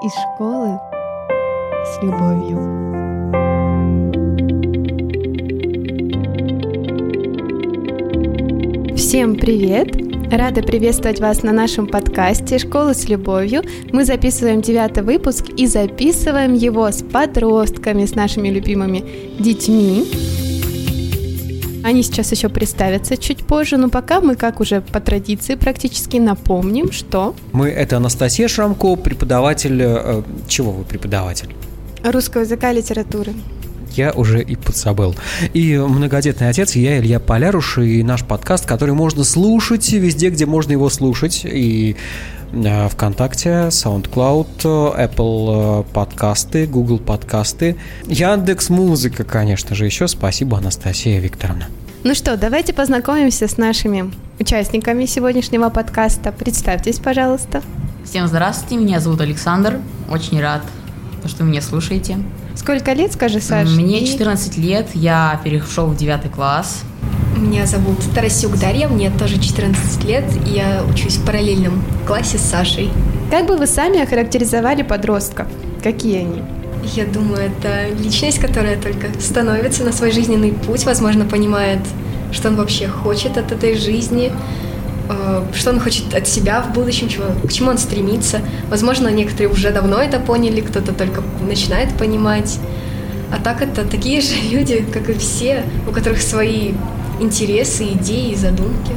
из школы с любовью. Всем привет! Рада приветствовать вас на нашем подкасте «Школа с любовью». Мы записываем девятый выпуск и записываем его с подростками, с нашими любимыми детьми. Они сейчас еще представятся чуть позже, но пока мы, как уже по традиции, практически напомним, что... Мы – это Анастасия Шрамко, преподаватель... Э, чего вы преподаватель? Русского языка и литературы. Я уже и подзабыл. И многодетный отец, я Илья Поляруш, и наш подкаст, который можно слушать везде, где можно его слушать. И э, ВКонтакте, SoundCloud, Apple э, подкасты, Google подкасты, Яндекс Музыка, конечно же, еще. Спасибо, Анастасия Викторовна. Ну что, давайте познакомимся с нашими участниками сегодняшнего подкаста. Представьтесь, пожалуйста. Всем здравствуйте, меня зовут Александр. Очень рад, что вы меня слушаете. Сколько лет, скажи, Саша? Мне 14 лет, я перешел в 9 класс. Меня зовут Тарасюк Дарья, мне тоже 14 лет, и я учусь в параллельном классе с Сашей. Как бы вы сами охарактеризовали подростков? Какие они? Я думаю, это личность, которая только становится на свой жизненный путь, возможно, понимает, что он вообще хочет от этой жизни, э, что он хочет от себя в будущем, чего, к чему он стремится. Возможно, некоторые уже давно это поняли, кто-то только начинает понимать. А так это такие же люди, как и все, у которых свои интересы, идеи, задумки.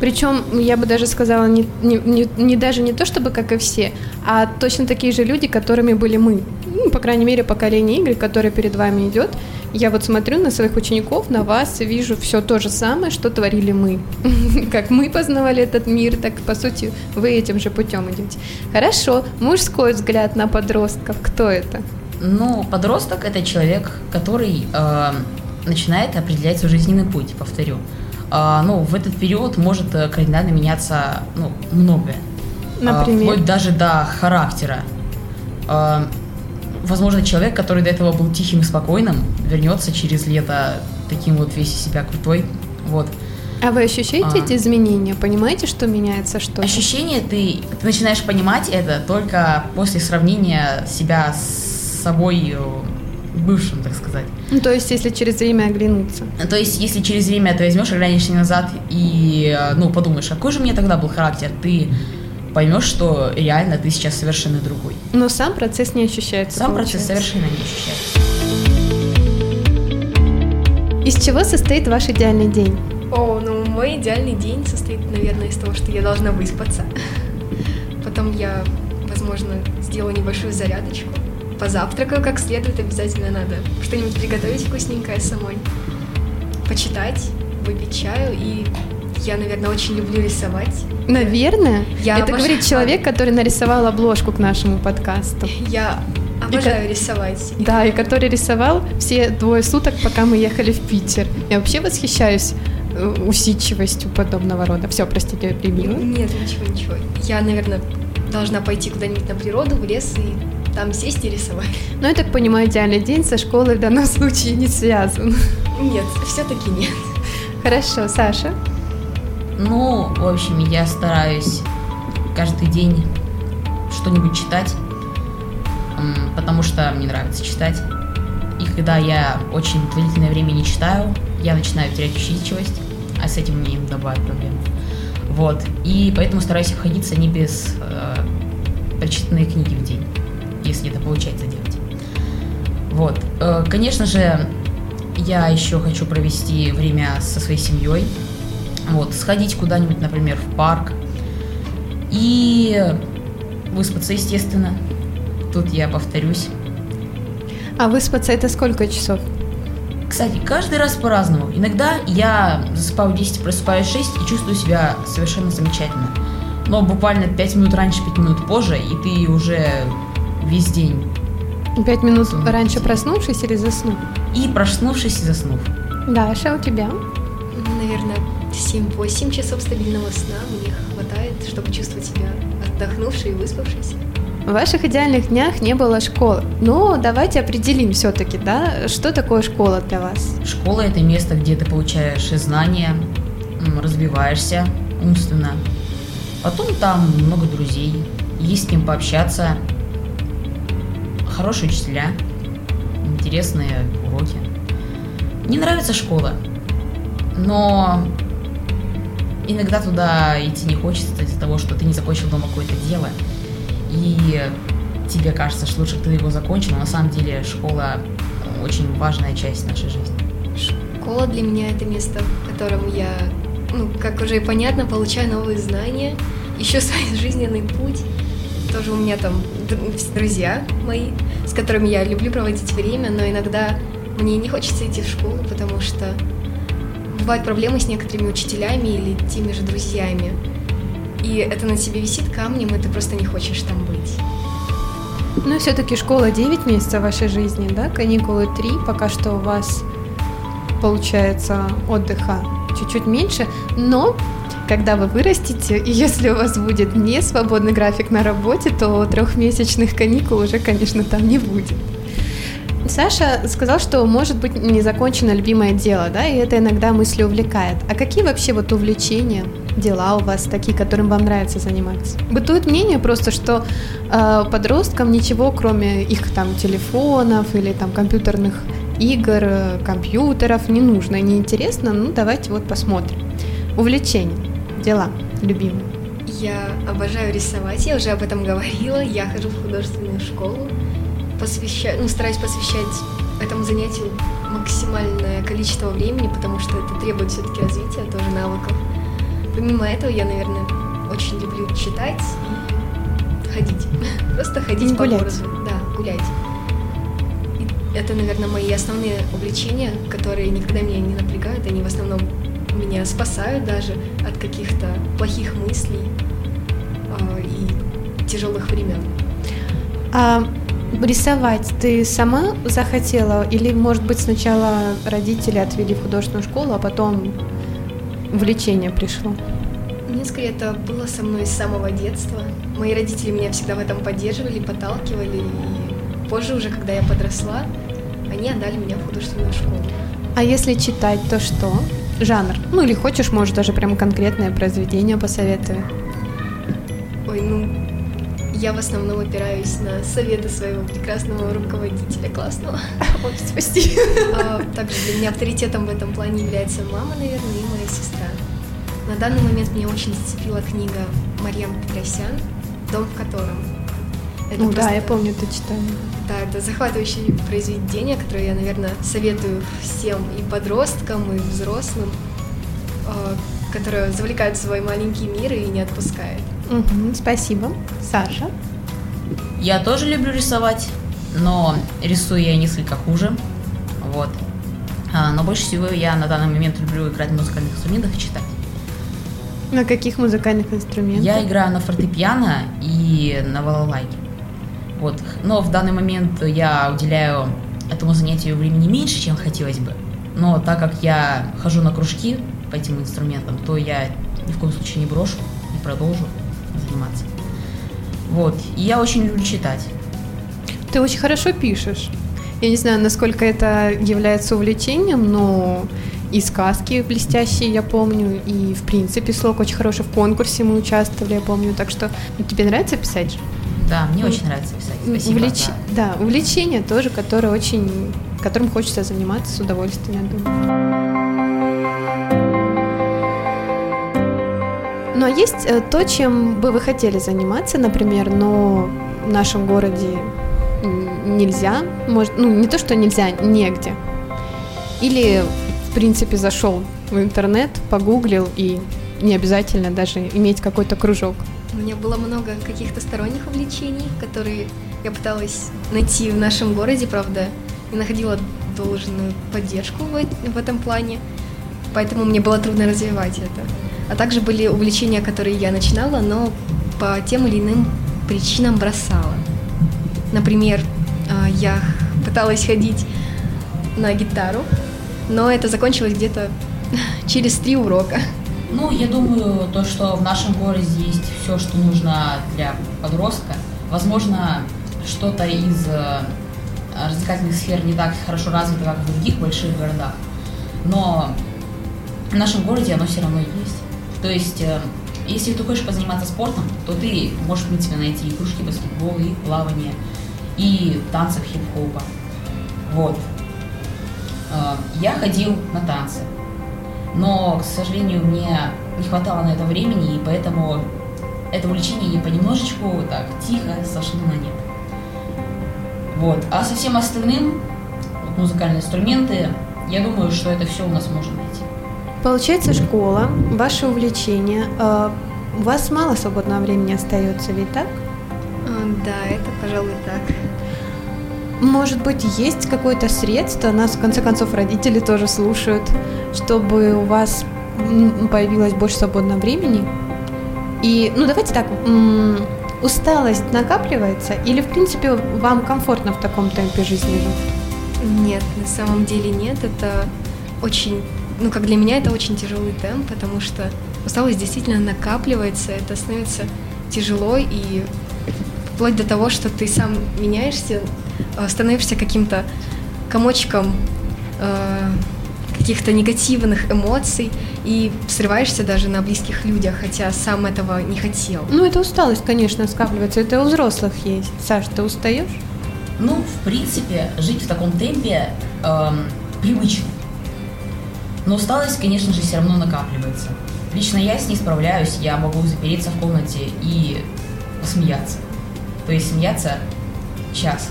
Причем, я бы даже сказала, не, не, не, не даже не то, чтобы как и все, а точно такие же люди, которыми были мы. Ну, по крайней мере, поколение игры, которое перед вами идет. Я вот смотрю на своих учеников, на вас, вижу все то же самое, что творили мы. Как мы познавали этот мир, так, по сути, вы этим же путем идете. Хорошо, мужской взгляд на подростков, кто это? Ну, подросток – это человек, который э, начинает определять свой жизненный путь, повторю. А, ну, в этот период может э, кардинально меняться ну, многое. Например? А, вплоть даже до характера. А, возможно, человек, который до этого был тихим и спокойным, вернется через лето таким вот весь из себя крутой. Вот. А вы ощущаете а, эти изменения? Понимаете, что меняется что-то? Ощущение ты, ты начинаешь понимать это только после сравнения себя с собой э, бывшим, так сказать. Ну, то есть, если через время оглянуться. То есть, если через время ты возьмешь, оглянешься назад и, ну, подумаешь, какой же у меня тогда был характер, ты поймешь, что реально ты сейчас совершенно другой. Но сам процесс не ощущается. Сам получается. процесс совершенно не ощущается. Из чего состоит ваш идеальный день? О, ну мой идеальный день состоит, наверное, из того, что я должна выспаться. Потом я, возможно, сделаю небольшую зарядочку позавтракаю как следует, обязательно надо что-нибудь приготовить вкусненькое самой, почитать, выпить чаю и я, наверное, очень люблю рисовать. Наверное? Я Это обожаю... говорит человек, который нарисовал обложку к нашему подкасту. Я обожаю и, рисовать. Да, и который рисовал все двое суток, пока мы ехали в Питер. Я вообще восхищаюсь э, усидчивостью подобного рода. Все, простите, я перебила. Нет, ничего, ничего. Я, наверное, должна пойти куда-нибудь на природу, в лес и там сесть и рисовать. Ну, я так понимаю, идеальный день со школой в данном случае не связан. Нет, все-таки нет. Хорошо, Саша? Ну, в общем, я стараюсь каждый день что-нибудь читать, потому что мне нравится читать. И когда я очень длительное время не читаю, я начинаю терять усидчивость, а с этим мне добавят проблем. Вот. И поэтому стараюсь обходиться не без э, прочитанной книги в день если это получается делать. Вот. Э, конечно же, я еще хочу провести время со своей семьей. Вот, сходить куда-нибудь, например, в парк. И выспаться, естественно. Тут я повторюсь. А выспаться это сколько часов? Кстати, каждый раз по-разному. Иногда я засыпаю 10, просыпаюсь 6 и чувствую себя совершенно замечательно. Но буквально 5 минут раньше, 5 минут позже, и ты уже весь день. Пять минут Сон. раньше проснувшись или заснув? И проснувшись и заснув. Даша, у тебя? Наверное, 7-8 часов стабильного сна мне хватает, чтобы чувствовать себя отдохнувшей и выспавшейся. В ваших идеальных днях не было школы. Но давайте определим все-таки, да, что такое школа для вас? Школа – это место, где ты получаешь знания, развиваешься умственно. Потом там много друзей, есть с кем пообщаться, хорошие учителя, интересные уроки. Не нравится школа, но иногда туда идти не хочется из-за того, что ты не закончил дома какое-то дело, и тебе кажется, что лучше ты его закончил, но на самом деле школа очень важная часть нашей жизни. Школа для меня это место, в котором я, ну, как уже и понятно, получаю новые знания, еще свой жизненный путь. Тоже у меня там друзья мои, с которыми я люблю проводить время, но иногда мне не хочется идти в школу, потому что бывают проблемы с некоторыми учителями или теми же друзьями. И это на тебе висит камнем, и ты просто не хочешь там быть. Ну, все-таки школа 9 месяцев вашей жизни, да? Каникулы 3, пока что у вас получается отдыха чуть-чуть меньше, но когда вы вырастете, и если у вас будет не свободный график на работе, то трехмесячных каникул уже, конечно, там не будет. Саша сказал, что может быть не закончено любимое дело, да, и это иногда мысли увлекает. А какие вообще вот увлечения, дела у вас такие, которым вам нравится заниматься? Бытует мнение просто, что э, подросткам ничего, кроме их там телефонов или там компьютерных игр, э, компьютеров не нужно не интересно. Ну давайте вот посмотрим. Увлечения дела любимые? Я обожаю рисовать, я уже об этом говорила. Я хожу в художественную школу, посвящаю, ну, стараюсь посвящать этому занятию максимальное количество времени, потому что это требует все-таки развития тоже навыков. Помимо этого, я, наверное, очень люблю читать и ходить. Просто ходить по городу. Да, гулять. И это, наверное, мои основные увлечения, которые никогда меня не напрягают. Они в основном меня спасают даже от каких-то плохих мыслей э, и тяжелых времен. А рисовать ты сама захотела или, может быть, сначала родители отвели в художественную школу, а потом увлечение пришло? Мне скорее это было со мной с самого детства. Мои родители меня всегда в этом поддерживали, подталкивали, и позже уже, когда я подросла, они отдали меня в художественную школу. А если читать, то что? Жанр. Ну или хочешь, может, даже прям конкретное произведение посоветую. Ой, ну, я в основном опираюсь на советы своего прекрасного руководителя классного. Ой, спасибо. А, также для меня авторитетом в этом плане является мама, наверное, и моя сестра. На данный момент меня очень зацепила книга Марьям Петросян «Дом в котором». Это ну да, я помню, ты читала. Да, это захватывающее произведение, которое я, наверное, советую всем и подросткам, и взрослым, э, которое завлекает в свой маленький мир и не отпускает. Угу, спасибо. Саша? Я тоже люблю рисовать, но рисую я несколько хуже. Вот. А, но больше всего я на данный момент люблю играть на музыкальных инструментах и читать. На каких музыкальных инструментах? Я играю на фортепиано и на балалайке. Вот. Но в данный момент я уделяю этому занятию времени меньше, чем хотелось бы. Но так как я хожу на кружки по этим инструментам, то я ни в коем случае не брошу и продолжу заниматься. Вот. И я очень люблю читать. Ты очень хорошо пишешь. Я не знаю, насколько это является увлечением, но и сказки блестящие, я помню, и, в принципе, слог очень хороший. В конкурсе мы участвовали, я помню. Так что тебе нравится писать? Да, мне очень нравится писать. Спасибо. Увлеч... Да. да, увлечение тоже, которое очень, которым хочется заниматься с удовольствием, я думаю. А есть э, то, чем бы вы хотели заниматься, например, но в нашем городе нельзя, может, ну не то, что нельзя, негде. Или, в принципе, зашел в интернет, погуглил и не обязательно даже иметь какой-то кружок. У меня было много каких-то сторонних увлечений, которые я пыталась найти в нашем городе, правда, не находила должную поддержку в, в этом плане, поэтому мне было трудно развивать это. А также были увлечения, которые я начинала, но по тем или иным причинам бросала. Например, а, я пыталась ходить на гитару, но это закончилось где-то через три урока. Ну, я думаю, то, что в нашем городе есть все, что нужно для подростка. Возможно, что-то из э, развлекательных сфер не так хорошо развито, как в других больших городах. Но в нашем городе оно все равно есть. То есть, э, если ты хочешь позаниматься спортом, то ты можешь, в принципе, найти и кружки баскетбола, и плавание, и танцев хип-хопа. Вот. Э, я ходил на танцы, но, к сожалению, мне не хватало на это времени, и поэтому это увлечение не понемножечку, так, тихо сошло на нет. Вот. А со всем остальным, вот музыкальные инструменты, я думаю, что это все у нас можно найти. Получается, школа, ваше увлечение. Э, у вас мало свободного времени остается, ведь так? А, Да, это, пожалуй, так. Может быть, есть какое-то средство, нас, в конце концов, родители тоже слушают, чтобы у вас появилось больше свободного времени? И, ну, давайте так, усталость накапливается или, в принципе, вам комфортно в таком темпе жизни жить? Нет, на самом деле нет. Это очень, ну как для меня это очень тяжелый темп, потому что усталость действительно накапливается, это становится тяжело и вплоть до того, что ты сам меняешься, э, становишься каким-то комочком э, каких-то негативных эмоций и срываешься даже на близких людях, хотя сам этого не хотел. Ну, это усталость, конечно, скапливается, это у взрослых есть. Саш, ты устаешь? Ну, в принципе, жить в таком темпе эм, привычно. Но усталость, конечно же, все равно накапливается. Лично я с ней справляюсь, я могу запереться в комнате и посмеяться. То есть смеяться час.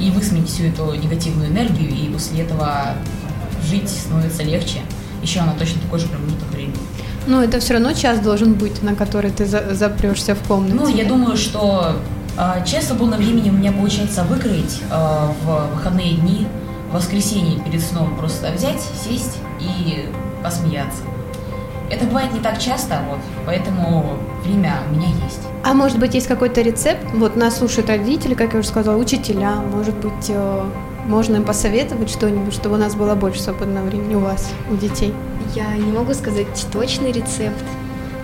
И высмеять всю эту негативную энергию, и после этого жить становится легче. Еще на точно такой же промежуток времени. Ну, это все равно час должен быть, на который ты за- запрешься в комнате. Ну, я думаю, что э, часть свободного времени у меня получается выкроить э, в выходные дни, в воскресенье перед сном просто взять, сесть и посмеяться. Это бывает не так часто, вот, поэтому время у меня есть. А может быть, есть какой-то рецепт? Вот нас слушают родители, как я уже сказала, учителя. Может быть, э, можно им посоветовать что-нибудь, чтобы у нас было больше свободного времени у вас, у детей. Я не могу сказать точный рецепт.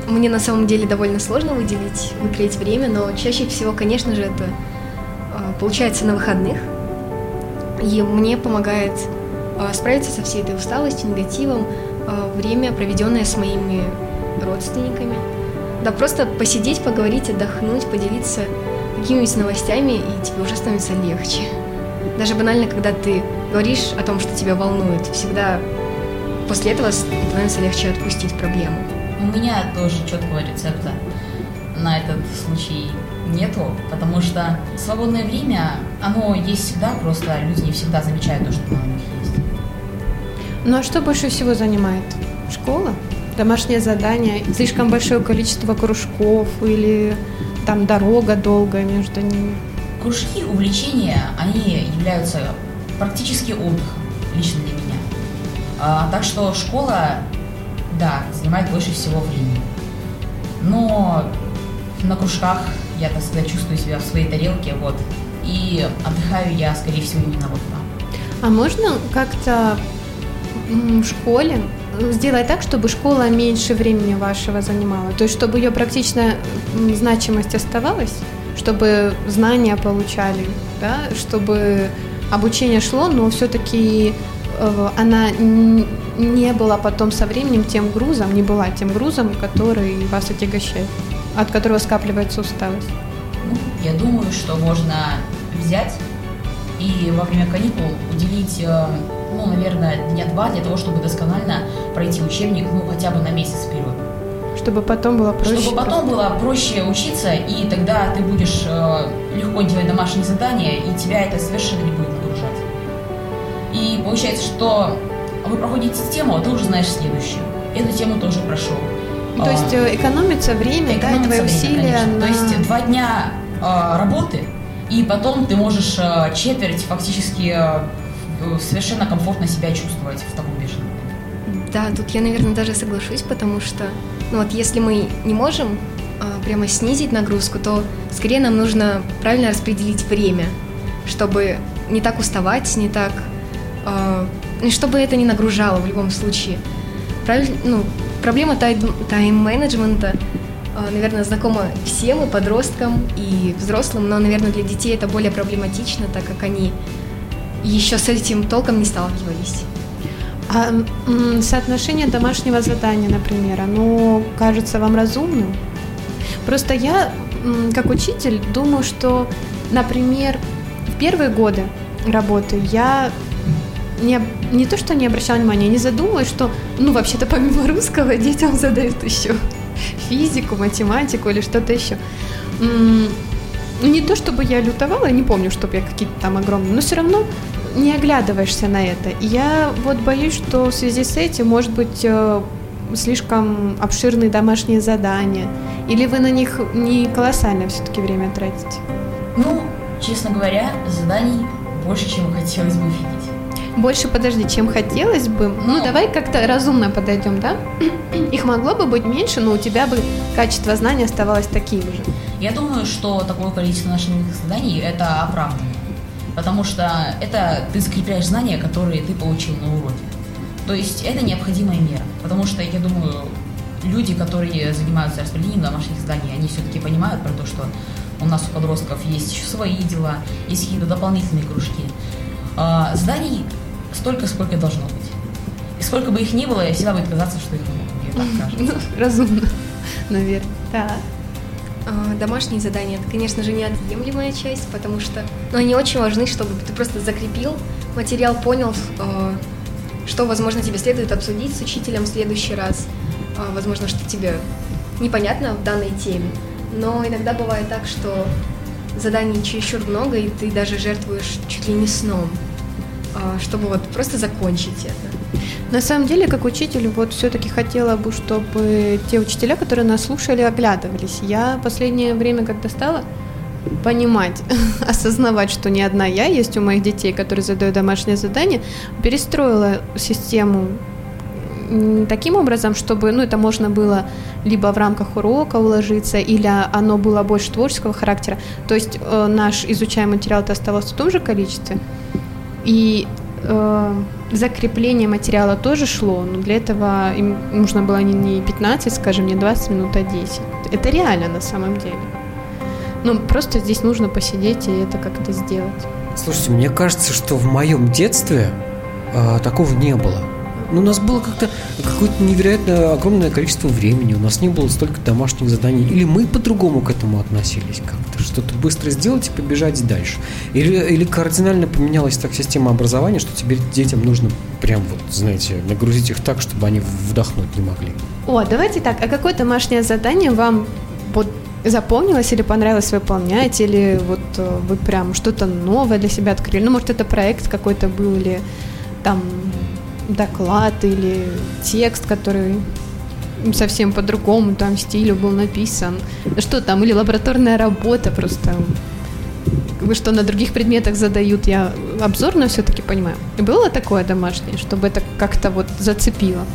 Мне на самом деле довольно сложно выделить, выкроить время, но чаще всего, конечно же, это э, получается на выходных. И мне помогает справиться со всей этой усталостью, негативом, э, время, проведенное с моими родственниками. Да, просто посидеть, поговорить, отдохнуть, поделиться какими-нибудь новостями, и тебе уже становится легче. Даже банально, когда ты говоришь о том, что тебя волнует, всегда после этого становится легче отпустить проблему. У меня тоже четкого рецепта на этот случай нету, потому что свободное время, оно есть всегда, просто люди не всегда замечают то, что оно у них. Ну а что больше всего занимает? Школа? Домашнее задание? Слишком большое количество кружков или там дорога долгая между ними? Кружки, увлечения, они являются практически отдыхом, лично для меня. А, так что школа, да, занимает больше всего времени. Но на кружках я, так сказать, чувствую себя в своей тарелке, вот. И отдыхаю я, скорее всего, именно вот там. А можно как-то в школе сделать так, чтобы школа меньше времени вашего занимала? То есть, чтобы ее практичная значимость оставалась, чтобы знания получали, да, чтобы обучение шло, но все-таки она н- не была потом со временем тем грузом, не была тем грузом, который вас отягощает, от которого скапливается усталость. Я думаю, что можно взять и во время каникул уделить, э, ну, наверное, дня два для того, чтобы досконально пройти учебник, ну, хотя бы на месяц вперед. Чтобы потом было проще. Чтобы потом просто. было проще учиться, и тогда ты будешь э, легко делать домашние задания, и тебя это совершенно не будет нагружать. И получается, что вы проходите тему, а ты уже знаешь следующую. Эту тему тоже прошел. То есть А, э, экономится время, да, экономится твои время, усилия конечно. на... То есть два дня э, работы, и потом ты можешь э, четверть фактически э, совершенно комфортно себя чувствовать в таком бешеном. Да, тут я, наверное, даже соглашусь, потому что, ну вот, если мы не можем а, прямо снизить нагрузку, то скорее нам нужно правильно распределить время, чтобы не так уставать, не так, а, и чтобы это не нагружало в любом случае. Правильно, ну, проблема тайм- тайм-менеджмента, а, наверное, знакома всем и подросткам, и взрослым, но, наверное, для детей это более проблематично, так как они еще с этим толком не сталкивались. А соотношение домашнего задания, например, оно кажется вам разумным? Просто я, как учитель, думаю, что, например, первые годы работы я не, не то, что не обращала внимания, не задумывалась, что, ну, вообще-то помимо русского детям задают еще физику, математику или что-то еще. Не то, чтобы я лютовала, не помню, чтобы я какие-то там огромные, но все равно не оглядываешься на это. И я вот боюсь, что в связи с этим, может быть, э, слишком обширные домашние задания, или вы на них не колоссальное все-таки время тратите? Ну, честно говоря, заданий больше, чем хотелось бы видеть. Больше, подожди, чем хотелось бы. Ну, ну давай как-то разумно подойдем, да? Их могло бы быть меньше, но у тебя бы качество знаний оставалось таким же. Я думаю, что такое количество наших заданий это оправданно. Потому что это ты закрепляешь знания, которые ты получил на уроке. То есть это необходимая мера. Потому что, я думаю, люди, которые занимаются распределением домашних заданий, они все-таки понимают про то, что у нас у подростков есть еще свои дела, есть какие-то дополнительные кружки. А, заданий столько, сколько должно быть. И сколько бы их ни было, я всегда будет казаться, что их много. Так. Ну, разумно, наверное. Да. А, домашние задания это, конечно же, неотъемлемая часть, потому что ну, они очень важны, чтобы ты просто закрепил материал, понял, а, что, возможно, тебе следует обсудить с учителем в следующий раз, а, возможно, что тебе непонятно в данной теме. Но иногда бывает так, что заданий чересчур много, и ты даже жертвуешь чуть ли не сном, чтобы вот просто закончить это. На самом деле, как учитель, вот все-таки хотела бы, чтобы те учителя, которые нас слушали, оглядывались. Я последнее время, когда стала понимать, осознавать, что не одна я есть у моих детей, которые задают домашнее задание, перестроила систему таким образом, чтобы ну, это можно было либо в рамках урока уложиться, или оно было больше творческого характера. То есть э, наш изучаемый материал оставался в том же количестве, и э, закрепление материала тоже шло, но для этого им нужно было не, не 15, скажем, не 20 минут, а 10. Это реально на самом деле. Ну, просто здесь нужно посидеть и это как-то сделать. Слушайте, мне кажется, что в моем детстве э, такого не было. Ну, у нас было как-то какое-то невероятно огромное количество времени, у нас не было столько домашних заданий. Или мы по-другому к этому относились как-то, что-то быстро сделать и побежать дальше. Или, или кардинально поменялась так система образования, что теперь детям нужно прям вот, знаете, нагрузить их так, чтобы они вдохнуть не могли. О, давайте так, а какое домашнее задание вам вот запомнилось или понравилось выполнять, или вот э, вы прям что-то новое для себя открыли? Ну, может, это проект какой-то был, или там доклад или текст, который совсем по-другому там стилю был написан. Что там, или лабораторная работа просто. Вы что, на других предметах задают? Я обзорно все-таки понимаю. Было такое домашнее, чтобы это как-то вот зацепило?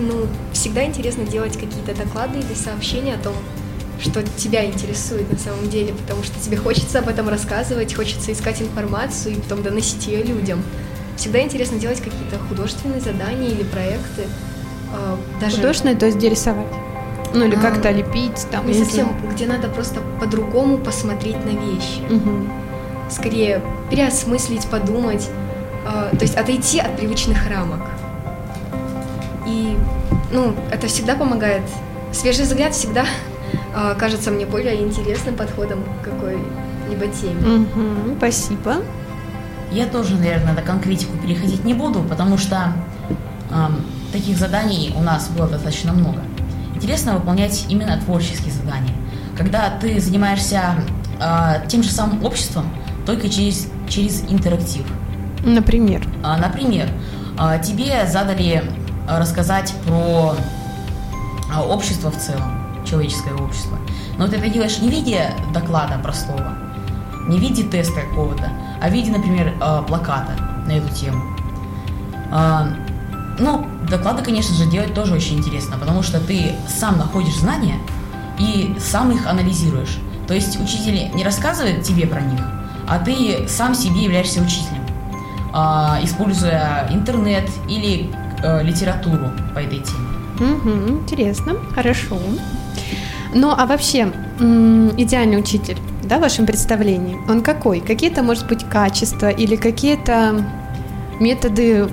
Ну, всегда интересно делать какие-то доклады или сообщения о том, что тебя интересует на самом деле, потому что тебе хочется об этом рассказывать, хочется искать информацию и потом доносить ее людям. Всегда интересно делать какие-то художественные задания или проекты. А, даже... Художественные, то есть где рисовать? Ну или а, как-то лепить там. Не совсем, где надо просто по-другому посмотреть на вещи. Угу. Скорее переосмыслить, подумать, э, то есть отойти от привычных рамок. И, ну, это всегда помогает. Свежий взгляд всегда э, кажется мне более интересным подходом к какой-либо теме. Угу, спасибо. Я тоже, наверное, на конкретику переходить не буду, потому что э, таких заданий у нас было достаточно много. Интересно выполнять именно творческие задания, когда ты занимаешься э, тем же самым обществом, только через, через интерактив. Например? А, например, а, тебе задали рассказать про общество в целом, человеческое общество. Но ты это делаешь не в виде доклада простого, не в виде теста какого-то, а в виде, например, э, плаката на эту тему. А, ну, доклады, конечно же, делать тоже очень интересно, потому что ты сам находишь знания и сам их анализируешь. То есть учитель не рассказывает тебе про них, а ты сам себе являешься учителем, а, используя интернет или э, литературу по этой теме. Угу, интересно, хорошо. Ну, а вообще, идеальный учитель да, в вашем представлении, он какой? Какие-то, может быть, качества или какие-то методы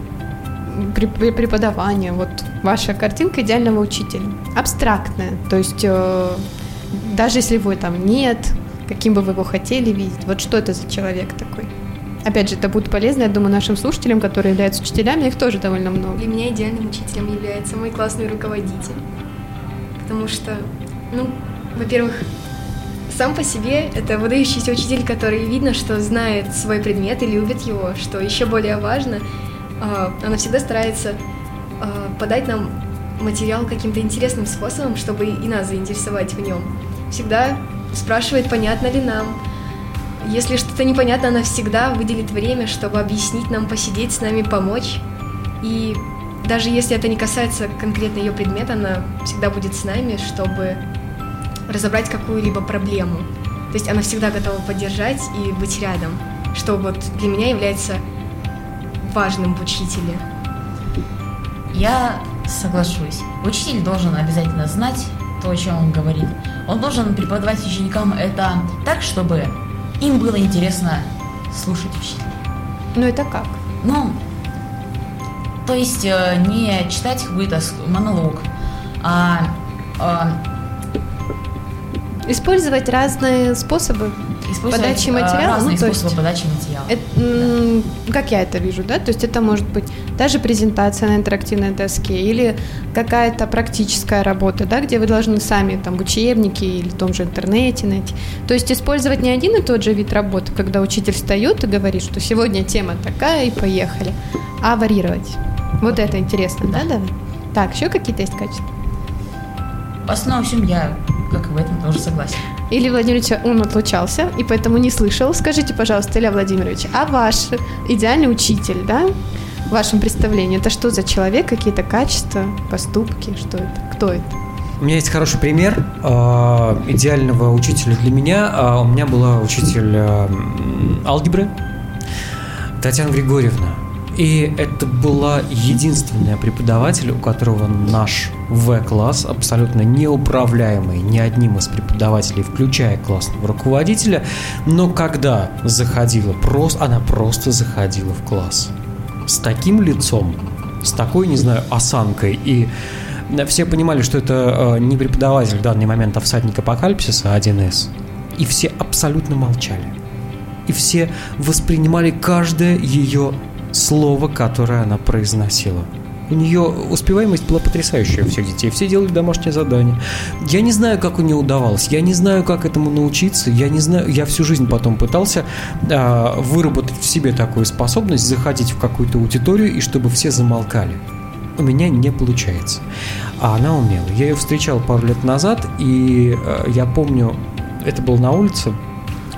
преподавания, вот ваша картинка идеального учителя, абстрактная, то есть э, даже если его там нет, каким бы вы его хотели видеть, вот что это за человек такой? Опять же, это будет полезно, я думаю, нашим слушателям, которые являются учителями, их тоже довольно много. Для меня идеальным учителем является мой классный руководитель. Потому что, ну, во-первых, сам по себе это выдающийся учитель, который видно, что знает свой предмет и любит его, что еще более важно, а, она всегда старается а, подать нам материал каким-то интересным способом, чтобы и нас заинтересовать в нем. Всегда спрашивает, понятно ли нам, если что-то непонятно, она всегда выделит время, чтобы объяснить нам, посидеть с нами, помочь. И даже если это не касается конкретно ее предмета, она всегда будет с нами, чтобы разобрать какую-либо проблему. То есть она всегда готова поддержать и быть рядом, что вот для меня является важным в учителе. Я соглашусь. Учитель должен обязательно знать то, о чем он говорит. Он должен преподавать ученикам это так, чтобы им было интересно слушать учителя. Ну это как? Ну, то есть э, не читать какой-то монолог, а, а Использовать разные способы подачи материала. Разные ну, то способы есть, подачи материала. Это, да. Как я это вижу, да? То есть это может быть даже презентация на интерактивной доске или какая-то практическая работа, да, где вы должны сами там в учебнике или в том же интернете найти. То есть использовать не один и тот же вид работы, когда учитель встает и говорит, что сегодня тема такая и поехали, а варьировать. Вот это интересно, да, Давид? Так, еще какие-то есть качества? В основном всем я как в этом тоже согласен. Или Владимирович, он отлучался, и поэтому не слышал. Скажите, пожалуйста, Илья Владимирович, а ваш идеальный учитель, да, в вашем представлении, это что за человек, какие-то качества, поступки, что это, кто это? У меня есть хороший пример э, идеального учителя для меня. Э, у меня была учитель э, алгебры Татьяна Григорьевна. И это была единственная преподаватель, у которого наш В-класс, абсолютно неуправляемый ни одним из преподавателей, включая классного руководителя, но когда заходила, просто, она просто заходила в класс с таким лицом, с такой, не знаю, осанкой и все понимали, что это э, не преподаватель в данный момент, а всадник апокалипсиса 1С. И все абсолютно молчали. И все воспринимали каждое ее слово, которое она произносила. У нее успеваемость была потрясающая у всех детей. Все делали домашнее задание. Я не знаю, как у нее удавалось. Я не знаю, как этому научиться. Я не знаю. Я всю жизнь потом пытался э, выработать в себе такую способность заходить в какую-то аудиторию и чтобы все замолкали. У меня не получается. А она умела. Я ее встречал пару лет назад, и э, я помню, это было на улице,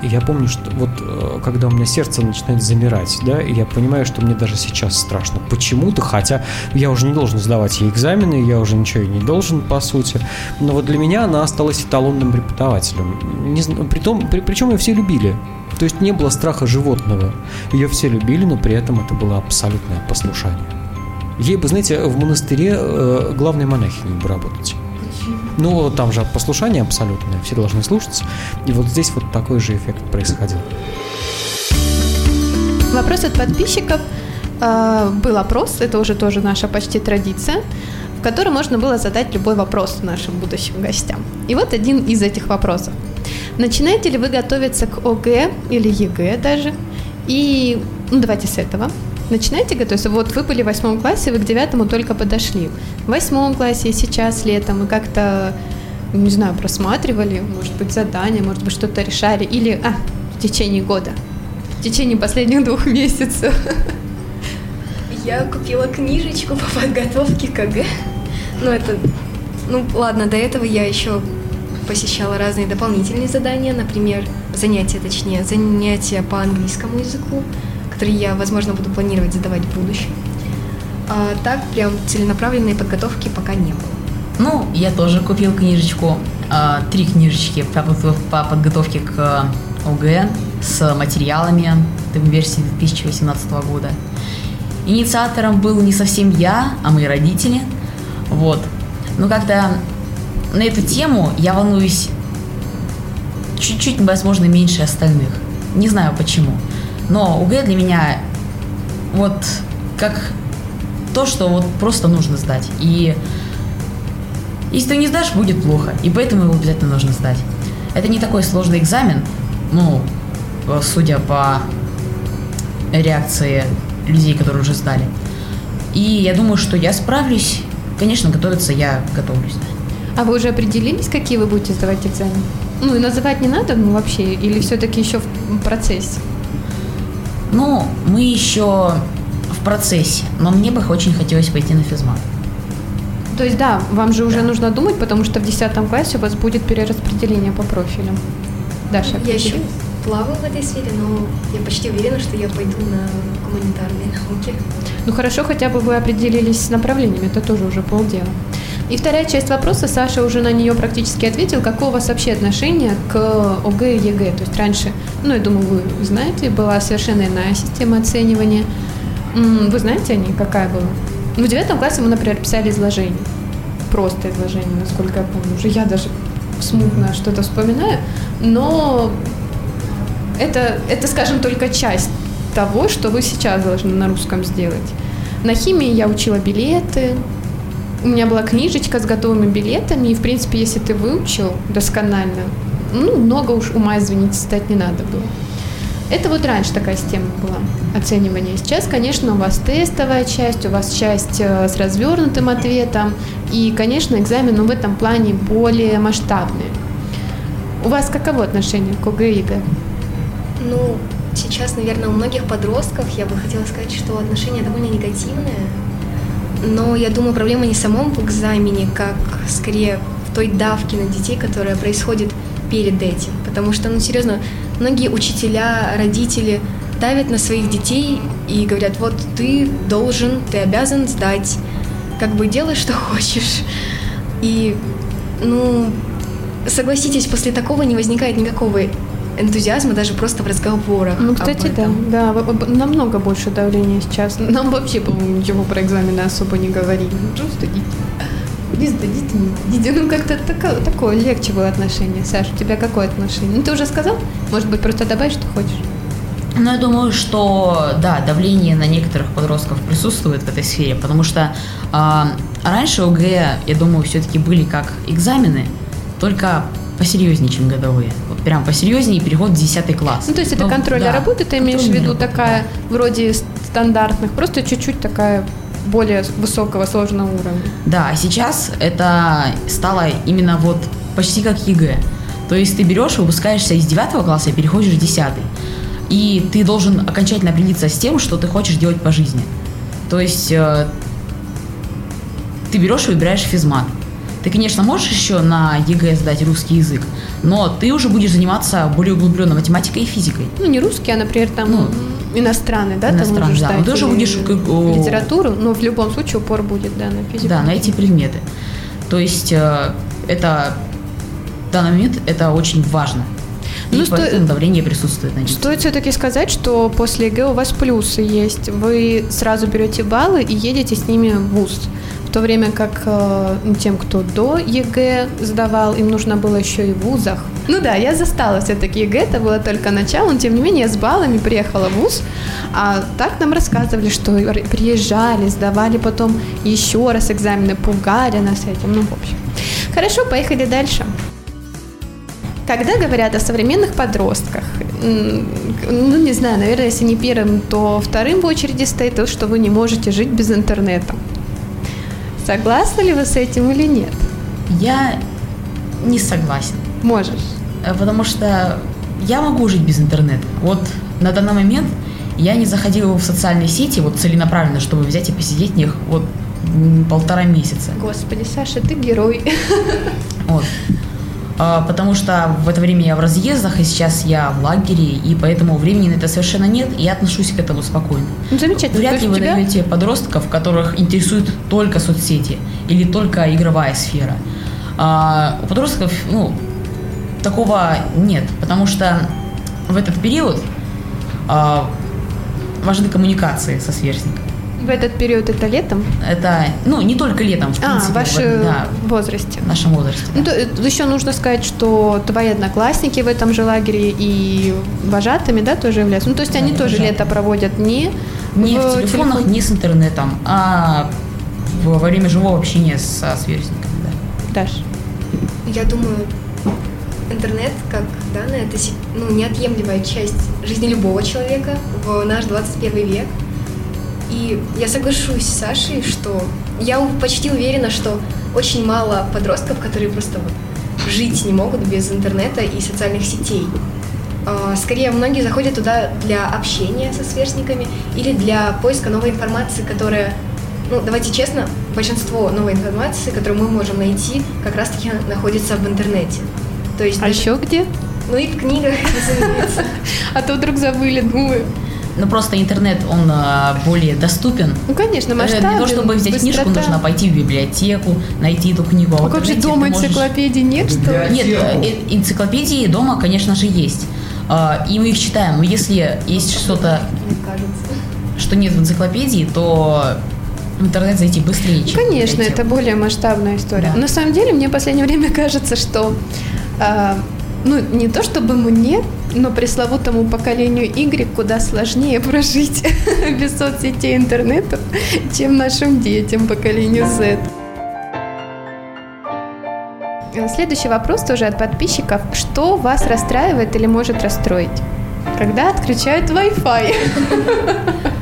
я помню, что вот э, когда у меня сердце начинает замирать, да, и я понимаю, что мне даже сейчас страшно почему-то, хотя я уже не должен сдавать ей экзамены, я уже ничего не должен, по сути. Но вот для меня она осталась эталонным преподавателем. Не, притом, при, причем ее все любили. То есть не было страха животного. Ее все любили, но при этом это было абсолютное послушание. Ей бы, знаете, в монастыре э, главной монахиней бы работать. Ну, там же послушание абсолютное, все должны слушаться. И вот здесь вот такой же эффект происходил. Вопрос от подписчиков. А, был опрос, это уже тоже наша почти традиция, в котором можно было задать любой вопрос нашим будущим гостям. И вот один из этих вопросов. Начинаете ли вы готовиться к ОГЭ или ЕГЭ даже? И ну, давайте с этого. Начинаете готовиться? Вот вы были в восьмом классе, вы к девятому только подошли. В восьмом классе сейчас летом мы как-то, не знаю, просматривали, может быть, задания, может быть, что-то решали. Или, а, в течение года, в течение последних двух месяцев. Я купила книжечку по подготовке к ЕГЭ. Ну, это... Ну, ладно, до этого я еще посещала разные дополнительные задания, например, занятия, точнее, занятия по английскому языку, которые я, возможно, буду планировать задавать в будущем. А так, прям целенаправленной подготовки пока не было. Ну, я тоже купил книжечку, а, три книжечки по подготовке к ОГЭ с материалами версии 2018 года. Инициатором был не совсем я, а мои родители. Вот. Но когда на эту тему я волнуюсь чуть-чуть, возможно, меньше остальных. Не знаю почему. Но УГ для меня вот как то, что вот просто нужно сдать. И если ты не сдашь, будет плохо. И поэтому его обязательно нужно сдать. Это не такой сложный экзамен, ну, судя по реакции людей, которые уже сдали. И я думаю, что я справлюсь. Конечно, готовиться я готовлюсь. А вы уже определились, какие вы будете сдавать экзамены? Ну и называть не надо, ну вообще, или все-таки еще в процессе? Ну, мы еще в процессе, но мне бы очень хотелось пойти на физмат. То есть, да, вам же уже да. нужно думать, потому что в 10 классе у вас будет перераспределение по профилям. Даша, Я еще плаваю в этой сфере, но я почти уверена, что я пойду на гуманитарные науки. Ну хорошо, хотя бы вы определились с направлениями, это тоже уже полдела. И вторая часть вопроса, Саша уже на нее практически ответил. Какое у вас вообще отношение к ОГЭ и ЕГЭ? То есть раньше, ну, я думаю, вы знаете, была совершенно иная система оценивания. Вы знаете о ней, какая была? Ну, в девятом классе мы, например, писали изложение. Просто изложение, насколько я помню. Уже я даже смутно что-то вспоминаю. Но это, это, скажем, только часть того, что вы сейчас должны на русском сделать. На химии я учила билеты, у меня была книжечка с готовыми билетами, и, в принципе, если ты выучил досконально, ну, много уж ума, извините, стать не надо было. Это вот раньше такая система была оценивания. Сейчас, конечно, у вас тестовая часть, у вас часть э, с развернутым ответом, и, конечно, экзамен ну, в этом плане более масштабный. У вас каково отношение к ОГЭ и ЕГЭ? Ну, сейчас, наверное, у многих подростков, я бы хотела сказать, что отношение довольно негативное. Но я думаю, проблема не в самом экзамене, как скорее в той давке на детей, которая происходит перед этим. Потому что, ну, серьезно, многие учителя, родители давят на своих детей и говорят, вот ты должен, ты обязан сдать, как бы делай, что хочешь. И, ну, согласитесь, после такого не возникает никакого энтузиазма даже просто в разговорах. Ну, кстати, да, да, намного больше давления сейчас. Нам вообще, по-моему, ничего про экзамены особо не говорили. Ну, просто идите. Не сдадите, не сдадите. Ну, как-то такое, такое легче было отношение. Саша, у тебя какое отношение? Ну, ты уже сказал? Может быть, просто добавь, что хочешь. Ну, я думаю, что да, давление на некоторых подростков присутствует в этой сфере, потому что э, раньше ОГЭ, я думаю, все-таки были как экзамены, только посерьезнее, чем годовые. Вот прям посерьезнее переход в 10 класс. Ну, то есть это Но, контрольная да, работа, ты имеешь в виду работа, такая, да. вроде стандартных, просто чуть-чуть такая более высокого, сложного уровня. Да, а сейчас это стало именно вот почти как ЕГЭ. То есть ты берешь, выпускаешься из 9 класса и переходишь в 10. И ты должен окончательно определиться с тем, что ты хочешь делать по жизни. То есть э, ты берешь и выбираешь физмат. Ты, конечно, можешь еще на ЕГЭ сдать русский язык, но ты уже будешь заниматься более углубленно математикой и физикой. Ну, не русский, а, например, там ну, иностранный, да? Иностранный, ты да. Ты уже будешь... Литературу, но в любом случае упор будет, да, на физику. Да, на эти предметы. То есть э, это в данный момент это очень важно. И ну, сто... давление присутствует на детей. Стоит все-таки сказать, что после ЕГЭ у вас плюсы есть. Вы сразу берете баллы и едете с ними в ВУЗ. В то время как э, тем, кто до ЕГЭ сдавал, им нужно было еще и в вузах. Ну да, я застала все-таки ЕГЭ, это было только начало, но тем не менее я с баллами приехала в вуз, а так нам рассказывали, что приезжали, сдавали потом еще раз экзамены, пугали нас этим, ну в общем. Хорошо, поехали дальше. Когда говорят о современных подростках, ну, не знаю, наверное, если не первым, то вторым в очереди стоит то, что вы не можете жить без интернета. Согласны ли вы с этим или нет? Я не согласен. Можешь. Э, потому что я могу жить без интернета. Вот на данный момент я не заходила в социальные сети вот целенаправленно, чтобы взять и посидеть в них вот полтора месяца. Господи, Саша, ты герой. Вот. А, потому что в это время я в разъездах, и сейчас я в лагере, и поэтому времени на это совершенно нет, и я отношусь к этому спокойно. Ну, замечательно. Вряд ли вы тебя... найдете подростков, которых интересуют только соцсети или только игровая сфера. А у подростков, ну, такого нет, потому что в этот период а, важны коммуникации со сверстником. В этот период это летом? Это, ну, не только летом, в принципе. А, в вашем да, возрасте. В нашем возрасте, ну, да. Ну, то, еще нужно сказать, что твои одноклассники в этом же лагере и вожатыми, да, тоже являются? Ну, то есть да, они тоже вожатыми. лето проводят не Не в, в телефонах, телефон... не с интернетом, а во время живого общения со сверстниками, да. Даш? Я думаю, интернет, как данное, это ну, неотъемлемая часть жизни любого человека в наш 21 век. И я соглашусь с Сашей, что я почти уверена, что очень мало подростков, которые просто вот жить не могут без интернета и социальных сетей. А, скорее, многие заходят туда для общения со сверстниками или для поиска новой информации, которая, ну, давайте честно, большинство новой информации, которую мы можем найти, как раз-таки находится в интернете. То есть, а даже... еще где? Ну и в книгах, разумеется. А то вдруг забыли, думаю. Ну просто интернет, он а, более доступен. Ну конечно, масштабен, Для того, чтобы взять быстрота. книжку, нужно пойти в библиотеку, найти эту книгу. А, а как же дома энциклопедии нет, что ли? Нет, э, энциклопедии дома, конечно же, есть. А, и мы их читаем. Но если есть что-то, что нет в энциклопедии, то в интернет зайти быстрее, чем Конечно, это более масштабная история. Да. На самом деле, мне в последнее время кажется, что э, ну, не то чтобы мне, но пресловутому поколению Y куда сложнее прожить без соцсетей интернета, чем нашим детям, поколению Z. Следующий вопрос тоже от подписчиков. Что вас расстраивает или может расстроить? Когда отключают Wi-Fi?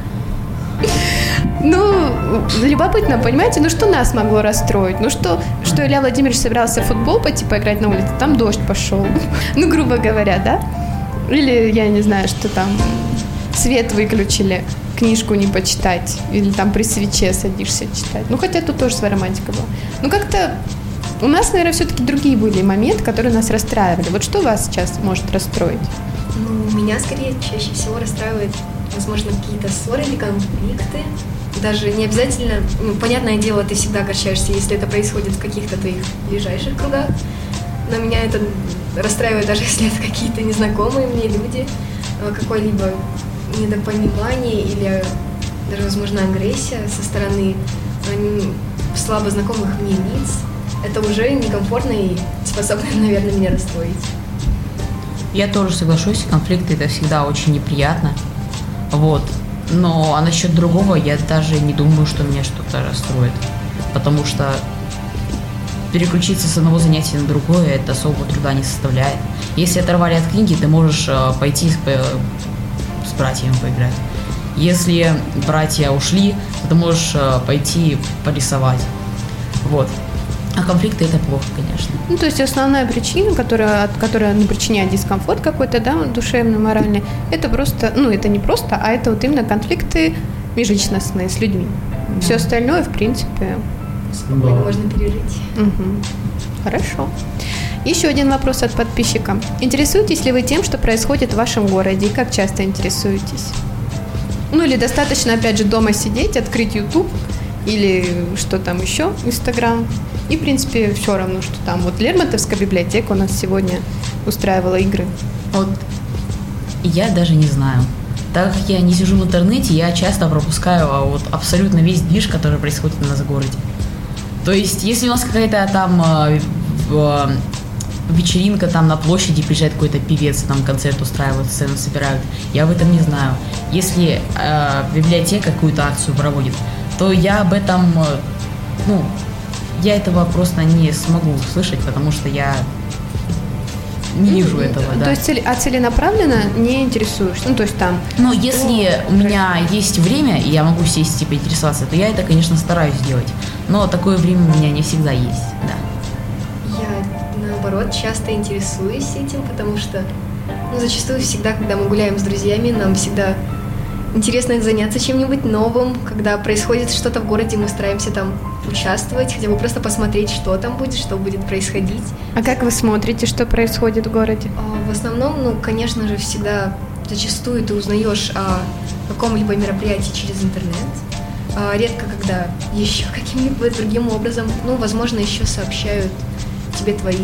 Ну, любопытно, понимаете, ну что нас могло расстроить? Ну что, что Илья Владимирович собирался в футбол пойти поиграть на улице, там дождь пошел. Ну, грубо говоря, да? Или, я не знаю, что там, свет выключили, книжку не почитать, или там при свече садишься читать. Ну, хотя тут тоже своя романтика была. Ну, как-то у нас, наверное, все-таки другие были моменты, которые нас расстраивали. Вот что вас сейчас может расстроить? Ну, меня скорее чаще всего расстраивает, возможно, какие-то ссоры или конфликты. Даже не обязательно, ну, понятное дело, ты всегда огорчаешься, если это происходит в каких-то твоих ближайших кругах. Но меня это расстраивает даже если это какие-то незнакомые мне люди, э, какое-либо недопонимание или даже, возможно, агрессия со стороны слабо знакомых мне лиц это уже некомфортно и способно, наверное, меня расстроить. Я тоже соглашусь, конфликты это всегда очень неприятно. Вот. Но а насчет другого я даже не думаю, что меня что-то расстроит. Потому что переключиться с одного занятия на другое это особого труда не составляет. Если оторвали от книги, ты можешь э, пойти с, с братьями поиграть. Если братья ушли, то ты можешь э, пойти порисовать. Вот. А конфликты это плохо, конечно. Ну, то есть основная причина, которая, которая ну, причиняет дискомфорт какой-то, да, душевный, моральный, это просто, ну, это не просто, а это вот именно конфликты межличностные с людьми. Да. Все остальное, в принципе... Спокойно можно пережить. Угу. Хорошо. Еще один вопрос от подписчика. Интересуетесь ли вы тем, что происходит в вашем городе и как часто интересуетесь? Ну или достаточно, опять же, дома сидеть, открыть YouTube или что там еще, Инстаграм, и, в принципе, все равно, что там. Вот Лермонтовская библиотека у нас сегодня устраивала игры. Вот я даже не знаю. Так как я не сижу в интернете, я часто пропускаю а, вот абсолютно весь движ, который происходит у нас в городе. То есть, если у нас какая-то там э, вечеринка там на площади приезжает какой-то певец, там концерт устраивают, сцену собирают, я об этом не знаю. Если э, библиотека какую-то акцию проводит, то я об этом, ну, я этого просто не смогу услышать, потому что я не вижу этого, да. То есть, а целенаправленно не интересуешься? Ну, то есть там... Ну, если у меня есть время, и я могу сесть, типа, интересоваться, то я это, конечно, стараюсь сделать. Но такое время у меня не всегда есть, да. Я, наоборот, часто интересуюсь этим, потому что, ну, зачастую всегда, когда мы гуляем с друзьями, нам всегда интересно заняться чем-нибудь новым. Когда происходит что-то в городе, мы стараемся там участвовать, хотя бы просто посмотреть, что там будет, что будет происходить. А как вы смотрите, что происходит в городе? А, в основном, ну, конечно же, всегда зачастую ты узнаешь о каком-либо мероприятии через интернет. А, редко, когда еще каким-либо другим образом, ну, возможно, еще сообщают тебе твои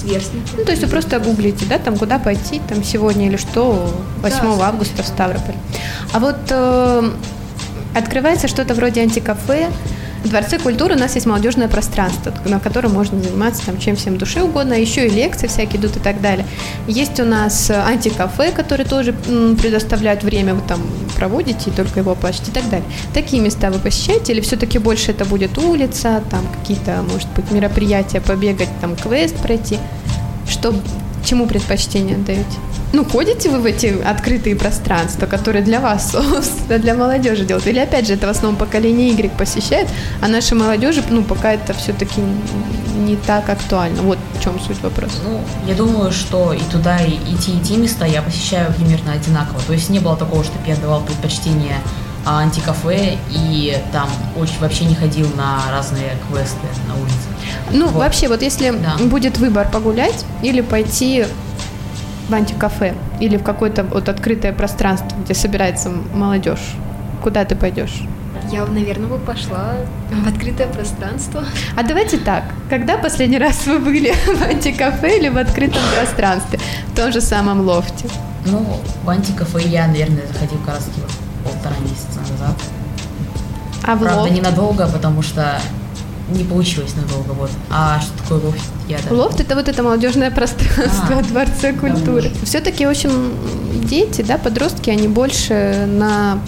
сверстники. Ну, то есть вы просто гуглите, да, там куда пойти, там сегодня или что, 8 да, августа в Ставрополь. А вот э, открывается что-то вроде антикафе, в Дворце культуры у нас есть молодежное пространство, на котором можно заниматься там, чем всем душе угодно, еще и лекции всякие идут и так далее. Есть у нас э, антикафе, которые тоже предоставляют время, вы там проводите и только его оплачиваете и так далее. Такие места вы посещаете или все-таки больше это будет улица, там какие-то, может быть, мероприятия, побегать, там квест пройти? что чему предпочтение отдаете? Ну, ходите вы в эти открытые пространства, которые для вас, собственно, для молодежи делают? Или, опять же, это в основном поколение Y посещает, а нашей молодежи, ну, пока это все-таки не так актуально. Вот в чем суть вопроса. Ну, я думаю, что и туда, и, и те, и те места я посещаю примерно одинаково. То есть не было такого, чтобы я давал предпочтение а, антикафе и там очень вообще не ходил на разные квесты на улице. Ну, вот. вообще, вот если да. будет выбор погулять или пойти в антикафе или в какое-то вот открытое пространство, где собирается молодежь, куда ты пойдешь? Я, наверное, бы пошла в открытое пространство. А давайте так. Когда последний раз вы были в антикафе или в открытом пространстве? В том же самом лофте? Ну, в антикафе я, наверное, заходил как раз полтора месяца назад. А в Правда, лофт? ненадолго, потому что не получилось надолго, вот. А что такое лофт? Я даже... Лофт это вот это молодежное пространство а, Дворца культуры. Да, Все-таки, в общем, дети, да, подростки, они больше на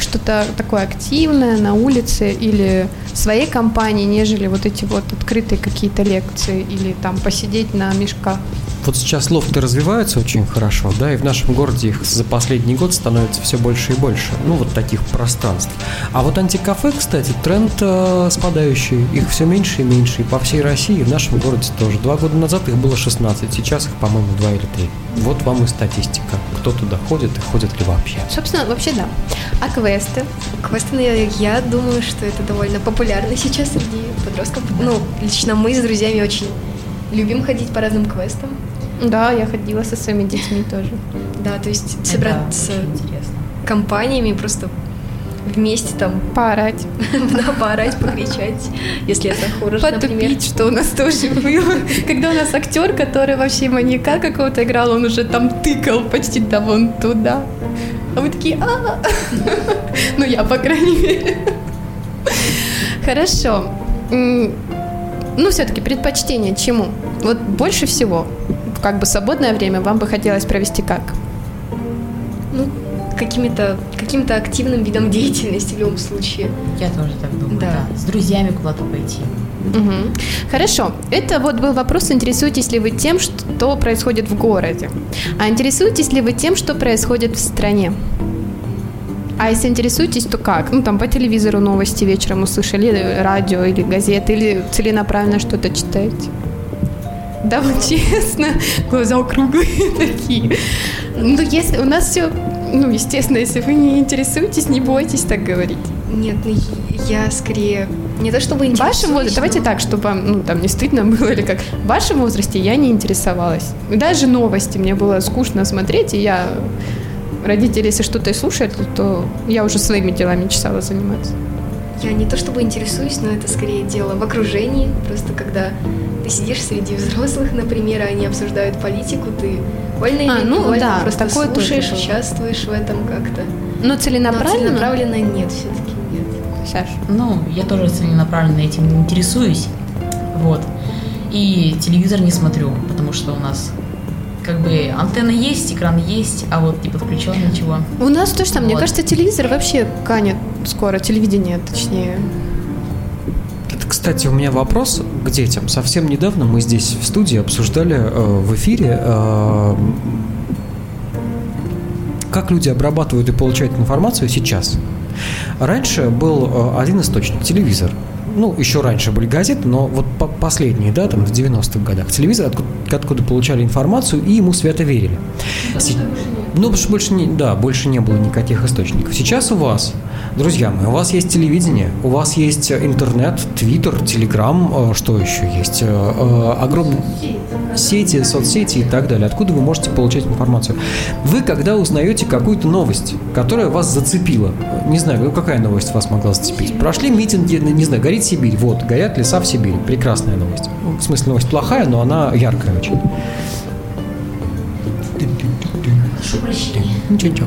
что-то такое активное на улице или в своей компании, нежели вот эти вот открытые какие-то лекции или там посидеть на мешках. Вот сейчас лофты развиваются очень хорошо, да, и в нашем городе их за последний год становится все больше и больше, ну, вот таких пространств. А вот антикафе, кстати, тренд э, спадающий, их все меньше и меньше, и по всей России, и в нашем городе тоже. Два года назад их было 16, сейчас их, по-моему, два или три. Вот вам и статистика, кто туда ходит и ходит ли вообще. Собственно, вообще да. А квесты? Квесты, я думаю, что это довольно популярно сейчас среди подростков. Ну, лично мы с друзьями очень любим ходить по разным квестам. Да, я ходила со своими детьми тоже. Да, то есть собраться компаниями просто вместе там поорать. да, поорать, покричать, если это хоррор, например. что у нас тоже было. Когда у нас актер, который вообще маньяка какого-то играл, он уже там тыкал почти да вон туда. А мы такие, а Ну, я, по крайней мере. Хорошо. Ну, все-таки предпочтение чему? Вот больше всего как бы свободное время вам бы хотелось провести как? Ну, какими-то каким-то активным видом деятельности в любом случае. Я тоже так думаю, да. да. С друзьями куда-то пойти. Угу. Хорошо. Это вот был вопрос, интересуетесь ли вы тем, что происходит в городе. А интересуетесь ли вы тем, что происходит в стране? А если интересуетесь, то как? Ну, там по телевизору новости вечером услышали, радио или газеты, или целенаправленно что-то читаете? Да, вот честно, глаза круглые такие. Ну, если у нас все, ну, естественно, если вы не интересуетесь, не бойтесь так говорить. Нет, ну, я скорее не то чтобы В вашем возрасте, давайте так, чтобы ну, там, не стыдно было или как. В вашем возрасте я не интересовалась. Даже новости мне было скучно смотреть, и я... Родители, если что-то и слушают, то я уже своими делами чесала заниматься. Я не то чтобы интересуюсь, но это скорее дело в окружении. Просто когда ты сидишь среди взрослых, например, а они обсуждают политику, ты вольно или а, ну, да, просто такое слушаешь, тоже участвуешь в этом как-то. Но целенаправленно? Но целенаправленно нет, все-таки нет. Саш? Ну, я тоже целенаправленно этим интересуюсь, вот. И телевизор не смотрю, потому что у нас как бы антенна есть, экран есть, а вот не подключен ничего. У нас то же самое. Вот. Мне кажется, телевизор вообще канет скоро, телевидение точнее. Кстати, у меня вопрос к детям. Совсем недавно мы здесь в студии обсуждали э, в эфире, э, как люди обрабатывают и получают информацию сейчас. Раньше был э, один источник – телевизор. Ну, еще раньше были газеты, но вот по последние, да, там в 90-х годах, телевизор, откуда, откуда получали информацию, и ему свято верили. Ну, потому что больше не, да, больше не было никаких источников. Сейчас у вас, друзья мои, у вас есть телевидение, у вас есть интернет, твиттер, телеграм, э, что еще есть? Э, э, огромные сети, соцсети и так далее. Откуда вы можете получать информацию? Вы, когда узнаете какую-то новость, которая вас зацепила, не знаю, какая новость вас могла зацепить? Прошли митинги, не знаю, горит Сибирь, вот, горят леса в Сибири, прекрасная новость. В смысле, новость плохая, но она яркая очень. Прошу прощения. Ничего.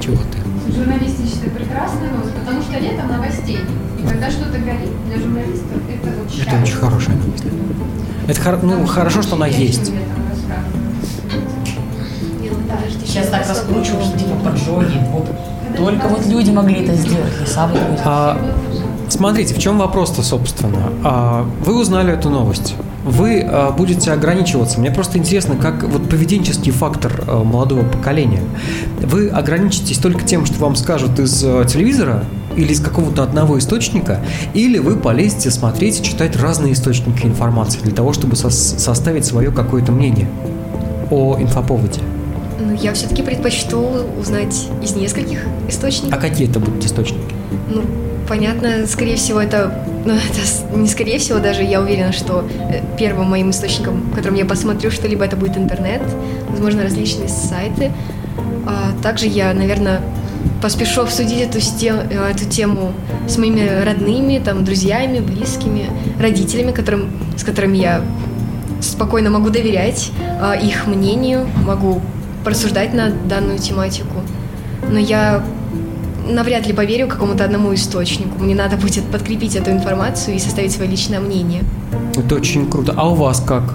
Чего ты? Журналистическая прекрасная новость, потому что летом новостей. И когда что-то горит, для журналистов это вот Это очень хорошая новость. Это хор- ну, хорошо, что она есть. Сейчас так раскручиваешь, типа поджоги. Вот. Только вот люди могли это сделать, леса а, Смотрите, в чем вопрос-то, собственно? А, вы узнали эту новость. Вы э, будете ограничиваться. Мне просто интересно, как вот поведенческий фактор э, молодого поколения. Вы ограничитесь только тем, что вам скажут из э, телевизора или из какого-то одного источника, или вы полезете смотреть и читать разные источники информации для того, чтобы со- составить свое какое-то мнение о инфоповоде. Ну, я все-таки предпочту узнать из нескольких источников. А какие это будут источники? Ну, понятно, скорее всего, это, ну, это не скорее всего, даже я уверена, что э, первым моим источником, которым я посмотрю что-либо, это будет интернет, возможно, различные сайты. А также я, наверное, поспешу обсудить эту, сте- э, эту тему с моими родными, там, друзьями, близкими, родителями, которым, с которыми я спокойно могу доверять а, их мнению, могу порассуждать на данную тематику. Но я навряд ли поверю какому-то одному источнику. Мне надо будет подкрепить эту информацию и составить свое личное мнение. Это очень круто. А у вас как?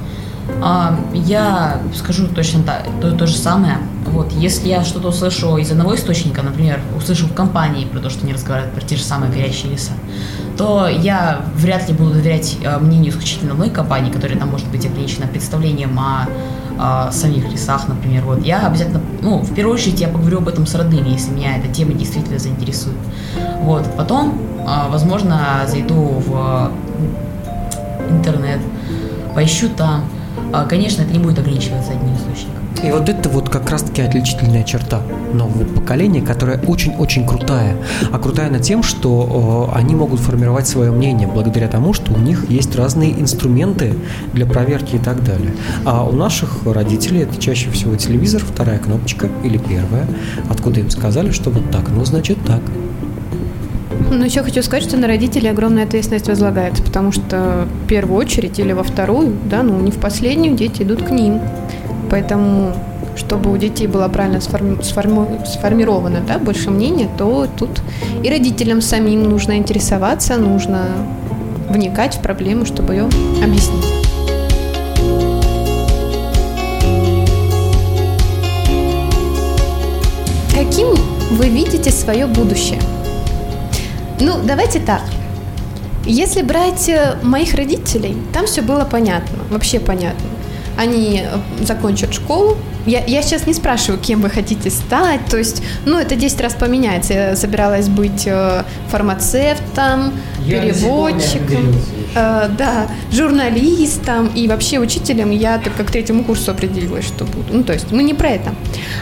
А, я скажу точно так, то, то же самое. Вот, если я что-то услышу из одного источника, например, услышу в компании про то, что они разговаривают про те же самые горящие леса, то я вряд ли буду доверять э, мнению исключительно одной компании, которая там может быть ограничена представлением о, о самих лесах, например. Вот, я обязательно, ну, в первую очередь я поговорю об этом с родными, если меня эта тема действительно заинтересует. Вот, потом, э, возможно, зайду в интернет, поищу там. А, Конечно, это не будет ограничиваться одним источником. И вот это вот как раз-таки отличительная черта нового поколения, которая очень-очень крутая. А крутая она тем, что э, они могут формировать свое мнение благодаря тому, что у них есть разные инструменты для проверки и так далее. А у наших родителей это чаще всего телевизор, вторая кнопочка или первая, откуда им сказали, что вот так, ну значит так. Ну, еще хочу сказать, что на родителей огромная ответственность возлагается, потому что в первую очередь или во вторую, да, ну не в последнюю, дети идут к ним. Поэтому, чтобы у детей было правильно сформи- сформи- сформировано да, больше мнения, то тут и родителям самим нужно интересоваться, нужно вникать в проблему, чтобы ее объяснить. Каким вы видите свое будущее? Ну, давайте так. Если брать э, моих родителей, там все было понятно, вообще понятно. Они э, закончат школу. Я, я сейчас не спрашиваю, кем вы хотите стать. То есть, ну, это 10 раз поменяется. Я собиралась быть э, фармацевтом, переводчиком, э, да, журналистом и вообще учителем. Я только к третьему курсу определилась, что буду. Ну, то есть, мы не про это.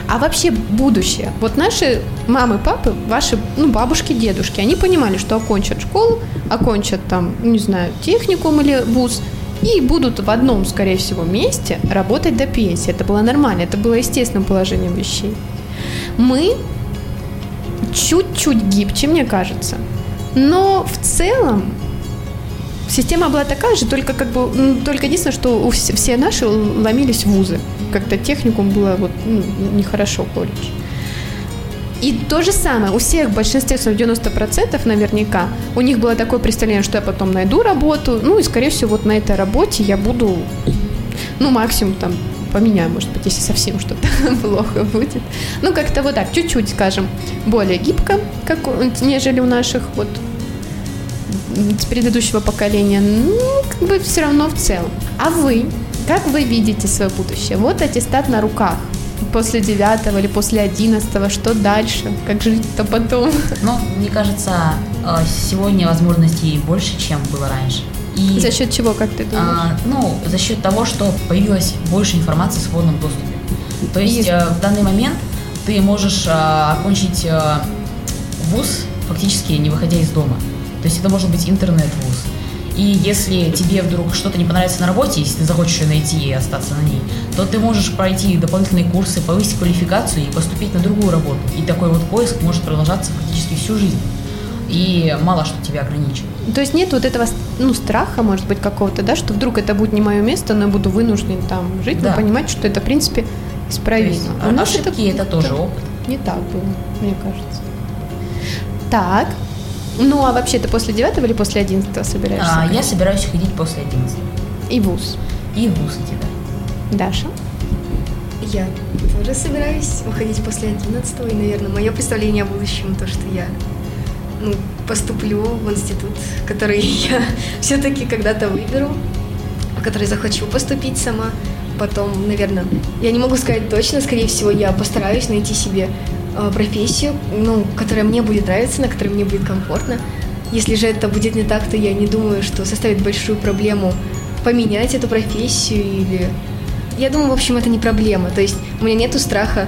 А вообще будущее. Вот наши мамы, папы, ваши, ну, бабушки, дедушки, они понимали, что окончат школу, окончат там, не знаю, техникум или вуз, и будут в одном, скорее всего, месте работать до пенсии. Это было нормально, это было естественным положением вещей. Мы чуть-чуть гибче, мне кажется. Но в целом система была такая же, только как бы, м, только единственное, что у вс- все наши ломились в вузы. Как-то техникум было вот ну, нехорошо колледж. И то же самое, у всех, большинстве своем 90% наверняка, у них было такое представление, что я потом найду работу, ну и, скорее всего, вот на этой работе я буду, ну, максимум там поменяю, может быть, если совсем что-то плохо будет. Ну, как-то вот так, чуть-чуть, скажем, более гибко, как, нежели у наших вот предыдущего поколения, ну, как бы все равно в целом. А вы, как вы видите свое будущее? Вот аттестат на руках. После девятого или после одиннадцатого, что дальше? Как жить-то потом? Но мне кажется, э, сегодня возможностей больше, чем было раньше. И, За счет чего, как ты думаешь? а, ну, за счет того, что появилось больше информации в свободном доступе. То есть э, в данный момент ты можешь э, окончить э, вуз фактически не выходя из дома. То есть это может быть интернет-вуз. И если тебе вдруг что-то не понравится на работе, если ты захочешь ее найти и остаться на ней, то ты можешь пройти дополнительные курсы, повысить квалификацию и поступить на другую работу. И такой вот поиск может продолжаться фактически всю жизнь. И мало что тебя ограничивает. То есть нет вот этого ну, страха, может быть, какого-то, да, что вдруг это будет не мое место, но я буду вынужден там жить, Да. но понимать, что это, в принципе, То исправимо. есть А у ошибки это, тоже опыт. Не так было, мне кажется. Так. Ну, а вообще-то после девятого или после одиннадцатого собираешься? А, я собираюсь ходить после 11 И вуз. и вуз идти, да. Даша? Я тоже собираюсь уходить после 11 и, наверное, мое представление о будущем, то, что я ну, поступлю в институт, который я все-таки когда-то выберу, который захочу поступить сама. Потом, наверное, я не могу сказать точно, скорее всего, я постараюсь найти себе э, профессию, ну, которая мне будет нравиться, на которой мне будет комфортно. Если же это будет не так, то я не думаю, что составит большую проблему поменять эту профессию или... Я думаю, в общем, это не проблема. То есть у меня нету страха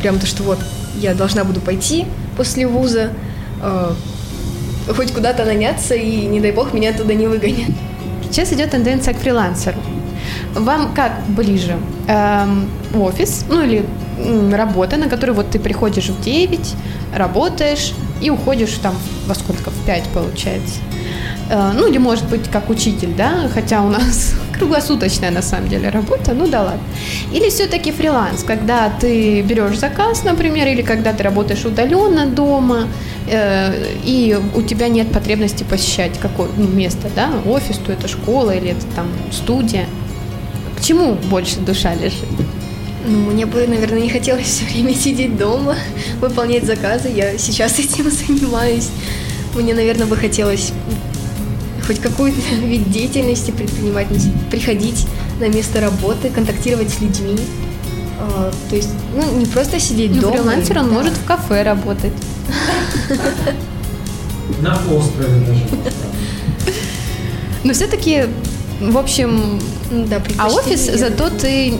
прям то, что вот я должна буду пойти после вуза, э, хоть куда-то наняться, и не дай бог меня туда не выгонят. Сейчас идет тенденция к фрилансеру. Вам как ближе? Эм, офис, ну или работа, на которую вот ты приходишь в 9, работаешь и уходишь там во сколько? В 5 получается. Э, ну или может быть как учитель, да, хотя у нас круглосуточная на самом деле работа, ну да ладно. Или все-таки фриланс, когда ты берешь заказ, например, или когда ты работаешь удаленно дома, э, и у тебя нет потребности посещать какое ну, место, да, офис, то это школа или это там студия. К чему больше душа лежит? Ну, мне бы, наверное, не хотелось все время сидеть дома, выполнять заказы. Я сейчас этим занимаюсь. Мне, наверное, бы хотелось хоть какой-то вид деятельности предпринимать, приходить на место работы, контактировать с людьми. А, то есть, ну, не просто сидеть Ну, дома. фрилансер, он да. может в кафе работать. На острове даже. Но все-таки, в общем, Ну Да, а офис, я зато ты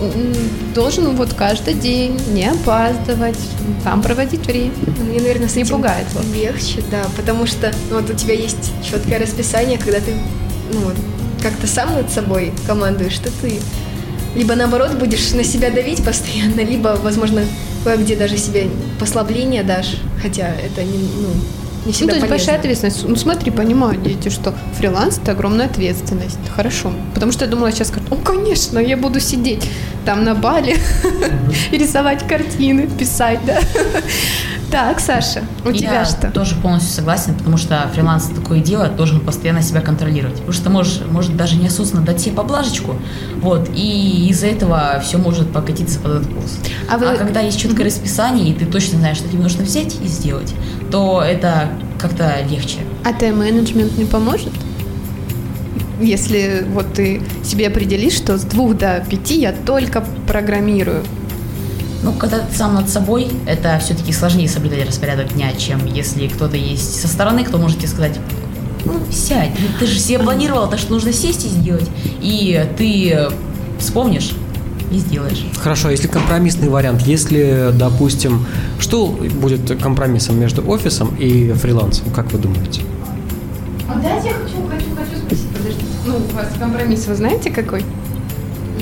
должен вот каждый день не опаздывать, там проводить время. Мне, наверное, с Не пугает легче, да, потому что ну, вот у тебя есть четкое расписание, когда ты ну, как-то сам над собой командуешь, что ты либо наоборот будешь на себя давить постоянно, либо, возможно, кое-где даже себе послабление дашь, хотя это не, ну, не Ну, всегда то есть полезно. большая ответственность. Ну, смотри, понимают дети, что фриланс – это огромная ответственность. Хорошо. Потому что я думала, сейчас ну, конечно, я буду сидеть там на бале и рисовать картины, писать, да. Так, Саша, у Я тебя что? тоже полностью согласен, потому что фриланс такое дело, должен постоянно себя контролировать. Потому что можешь, может даже неосознанно дать себе поблажечку, вот, и из-за этого все может покатиться под откос. А А, вы- когда есть четкое расписание, и ты точно знаешь, что тебе нужно взять и сделать, то это как-то легче. А тайм-менеджмент не поможет? Если вот ты себе определишь, что с двух до пяти я только программирую. Ну, когда ты сам над собой, это все-таки сложнее соблюдать распорядок дня, чем если кто-то есть со стороны, кто может тебе сказать, ну, сядь, ну, ты же себе планировал, так что нужно сесть и сделать. И ты вспомнишь и сделаешь. Хорошо, если компромиссный вариант, если, допустим, что будет компромиссом между офисом и фрилансом, как вы думаете? А дайте я хочу, хочу, хочу спросить, подождите. Ну, у вас компромисс, вы знаете какой?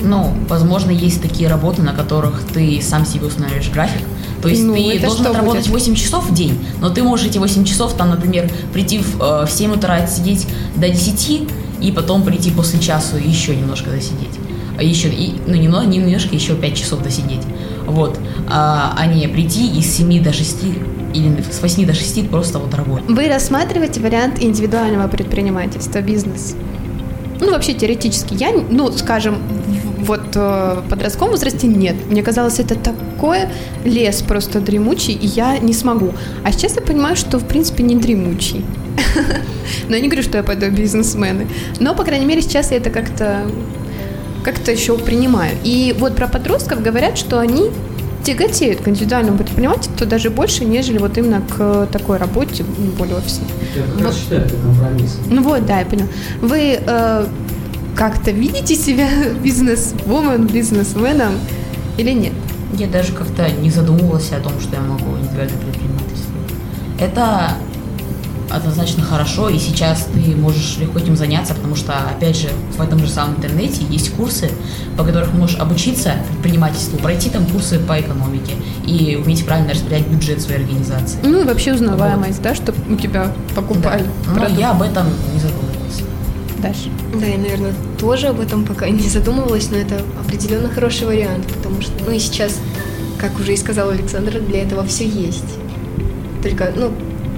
Ну, возможно, есть такие работы, на которых ты сам себе устанавливаешь график. То есть Ну, ты должен отработать будет? 8 часов в день, но ты можешь эти 8 часов, там, например, прийти в, э, в 7 утра сидеть до 10, и потом прийти после часу и еще немножко досидеть. А Еще, и, ну, немного, не немножко, еще 5 часов досидеть. Вот. А, а не прийти из 7 до 6 или с 8 до 6 просто вот работать. Вы рассматриваете вариант индивидуального предпринимательства, бизнес? Ну, вообще теоретически. Я, ну, скажем, вот э, в подростковом возрасте нет. Мне казалось, это такой лес просто дремучий, и я не смогу. А сейчас я понимаю, что, в принципе, не дремучий. Но я не говорю, что я пойду бизнесмены. Но, по крайней мере, сейчас я это как-то как-то еще принимаю. И вот про подростков говорят, что они тяготеют к индивидуальному предпринимательству даже больше, нежели вот именно к такой работе, более офисной. Я как раз считаю, это компромисс. Ну вот, да, я поняла. Вы э, как-то видите себя бизнес-вумен, бизнесменом или нет? Я даже как-то не задумывалась о том, что я могу индивидуально предпринимательствовать. Это однозначно хорошо, и сейчас ты можешь легко этим заняться, потому что, опять же, в этом же самом интернете есть курсы, по которых можешь обучиться предпринимательству, пройти там курсы по экономике и уметь правильно распределять бюджет своей организации. Ну и вообще узнаваемость, да, что у тебя покупали Но продукт. я об этом не задумывалась. Даша. Да, я, наверное, тоже об этом пока не задумывалась, но это определенно хороший вариант, потому что, ну и сейчас, как уже и сказал Александр, для этого все есть. Только, ну,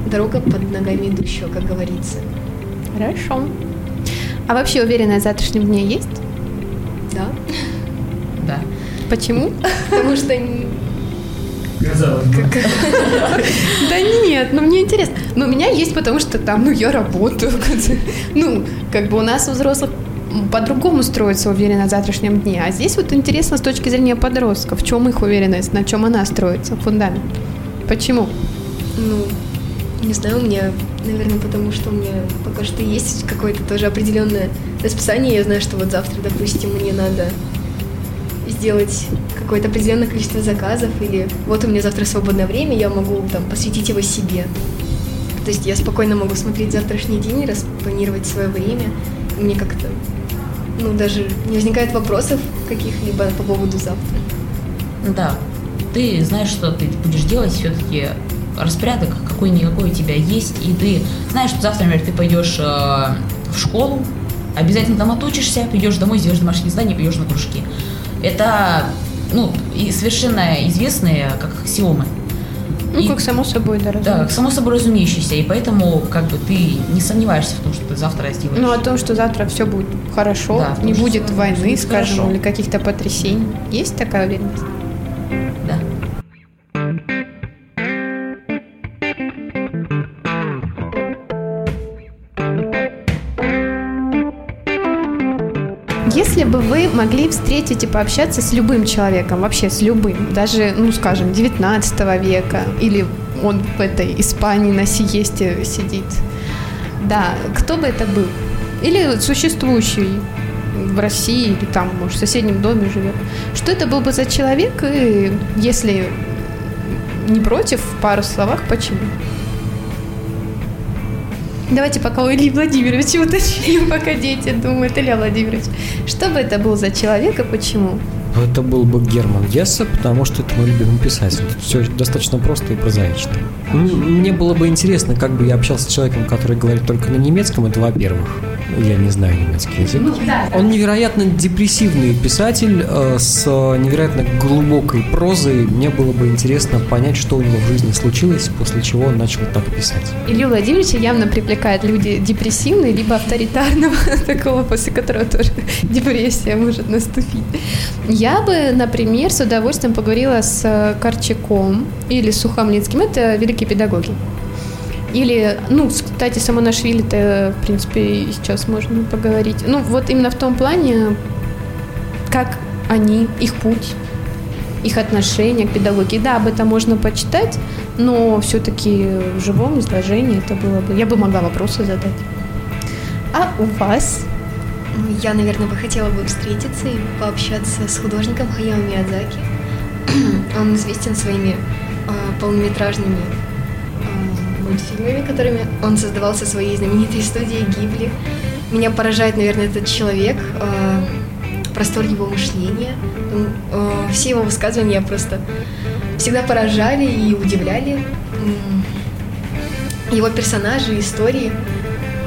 дорога под ногами идущего, как говорится. Хорошо. А вообще уверенность в завтрашнем дне есть? Да. Да. Почему? Потому что Казалось бы. Да нет, ну мне интересно. Но у меня есть, потому что там, ну, я работаю. Ну, как бы у нас у взрослых по-другому строится уверенность в завтрашнем дне. А здесь вот интересно с точки зрения подростков, в чем их уверенность, на чем она строится, фундамент. Почему? Ну, не знаю, у меня, наверное, потому что у меня пока что есть какое-то тоже определенное расписание. Я знаю, что вот завтра, допустим, мне надо сделать какое-то определенное количество заказов, или вот у меня завтра свободное время, я могу там посвятить его себе. То есть я спокойно могу смотреть завтрашний день, распланировать свое время. И мне как-то, ну, даже не возникает вопросов каких-либо по поводу завтра. Да, ты знаешь, что ты будешь делать, все-таки распорядок какой-никакой у тебя есть, и ты знаешь, что завтра, например, ты пойдешь э, в школу, обязательно там отучишься, придешь домой, сделаешь домашнее задание, пойдешь на кружки. Это, ну, и совершенно известные как аксиомы. Ну, И- как само собой, да, Да, как само собой разумеющийся, и поэтому как бы ты не сомневаешься в том, что ты завтра сделаешь. Ну, о том, что завтра все будет хорошо, Да, не будет войны, скажем, хорошо. или каких-то потрясений. Есть такая уверенность? Могли встретить и пообщаться с любым человеком, вообще с любым, даже, ну, скажем, 19 века, или он в этой Испании на сиесте сидит, да, кто бы это был? Или существующий в России, или там, может, в соседнем доме живет. Что это был бы за человек, и если не против, в пару словах, почему? Давайте пока у Ильи Владимировича уточним, пока дети думают. Илья Владимирович, что бы это был за человек и почему? Это был бы Герман Гессе, потому что это мой любимый писатель. Все достаточно просто и прозаично. Мне было бы интересно, как бы я общался с человеком, который говорит только на немецком, это во-первых. Я не знаю немецкий язык. Он невероятно депрессивный писатель э, с невероятно глубокой прозой. Мне было бы интересно понять, что у него в жизни случилось, после чего он начал так писать. Илью Владимировича явно привлекают люди депрессивные, либо авторитарного, такого, после которого тоже депрессия может наступить. Я бы, например, с удовольствием поговорила с Корчаком или Сухомлинским. Это великие педагоги. Или, ну, кстати, Самонашвили-то, в принципе, и сейчас можно поговорить. Ну, вот именно в том плане, как они, их путь, их отношение к педагогии. Да, об этом можно почитать, но все-таки в живом изложении это было бы... Я бы могла вопросы задать. А у вас? Я, наверное, бы хотела бы встретиться и пообщаться с художником Хаяо Миядзаки. Он известен своими а, полнометражными мультфильмами, которыми он создавал со своей знаменитой студией Гибли. Меня поражает, наверное, этот человек, а, простор его мышления. А, все его высказывания просто всегда поражали и удивляли. Его персонажи, истории.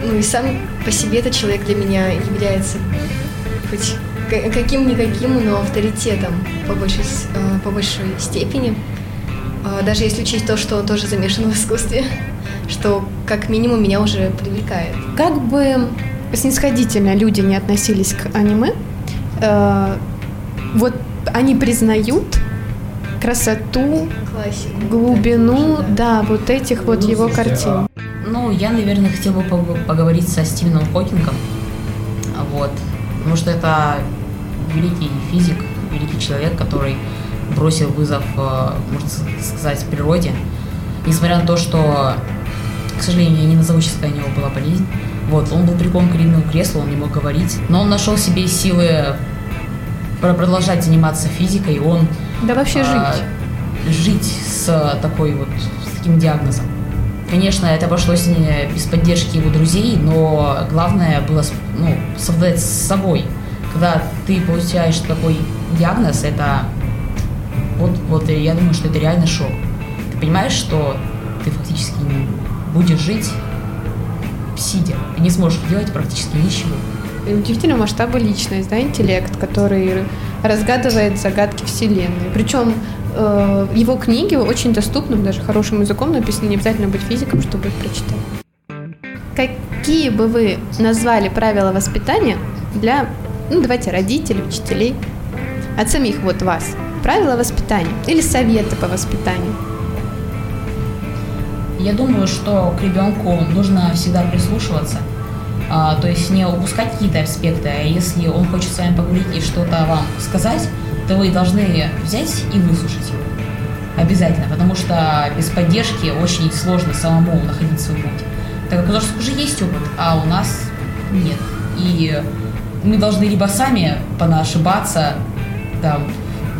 Ну и сам по себе этот человек для меня является хоть ка- каким-никаким, но авторитетом по большей, э, по большой степени. Даже если учесть то, что он тоже замешан в искусстве, что как минимум меня уже привлекает. Как бы снисходительно люди не относились к аниме, э, вот они признают красоту, Классика. глубину, Да, да, вот этих вот Ну, его слушайте, картин. Ну, я, наверное, хотел бы пог- поговорить со Стивеном Хокингом. А Вот. Потому что это великий физик, великий человек, который бросил вызов, э, можно сказать, природе. Несмотря на то, что, к сожалению, я не назову сейчас, какая у него была болезнь. Вот, он был прикован к инвалидному креслу, он не мог говорить. Но он нашел себе силы про- продолжать заниматься физикой, он Да вообще а, жить. жить с такой вот с таким диагнозом. Конечно, это обошлось не без поддержки его друзей, но главное было ну, совладать с собой. Когда ты получаешь такой диагноз, это вот, вот я думаю, что это реально шок. Ты понимаешь, что ты фактически будешь жить сидя. Ты не сможешь делать практически ничего. Удивительного масштаба личность, да, интеллект, который разгадывает загадки Вселенной. Причем э, его книги очень доступны, даже хорошим языком написаны, не обязательно быть физиком, чтобы их прочитать. Какие бы вы назвали правила воспитания для, ну, давайте, родителей, учителей, от самих вот вас? Правила воспитания или советы по воспитанию? Я думаю, что к ребенку нужно всегда прислушиваться А, то есть не упускать какие-то аспекты, а если он хочет с вами поговорить и что-то вам сказать, то вы должны взять и выслушать его. Обязательно, потому что без поддержки очень сложно самому находить свой путь. Так как у нас уже есть опыт, а у нас нет. И мы должны либо сами понаошибаться, там,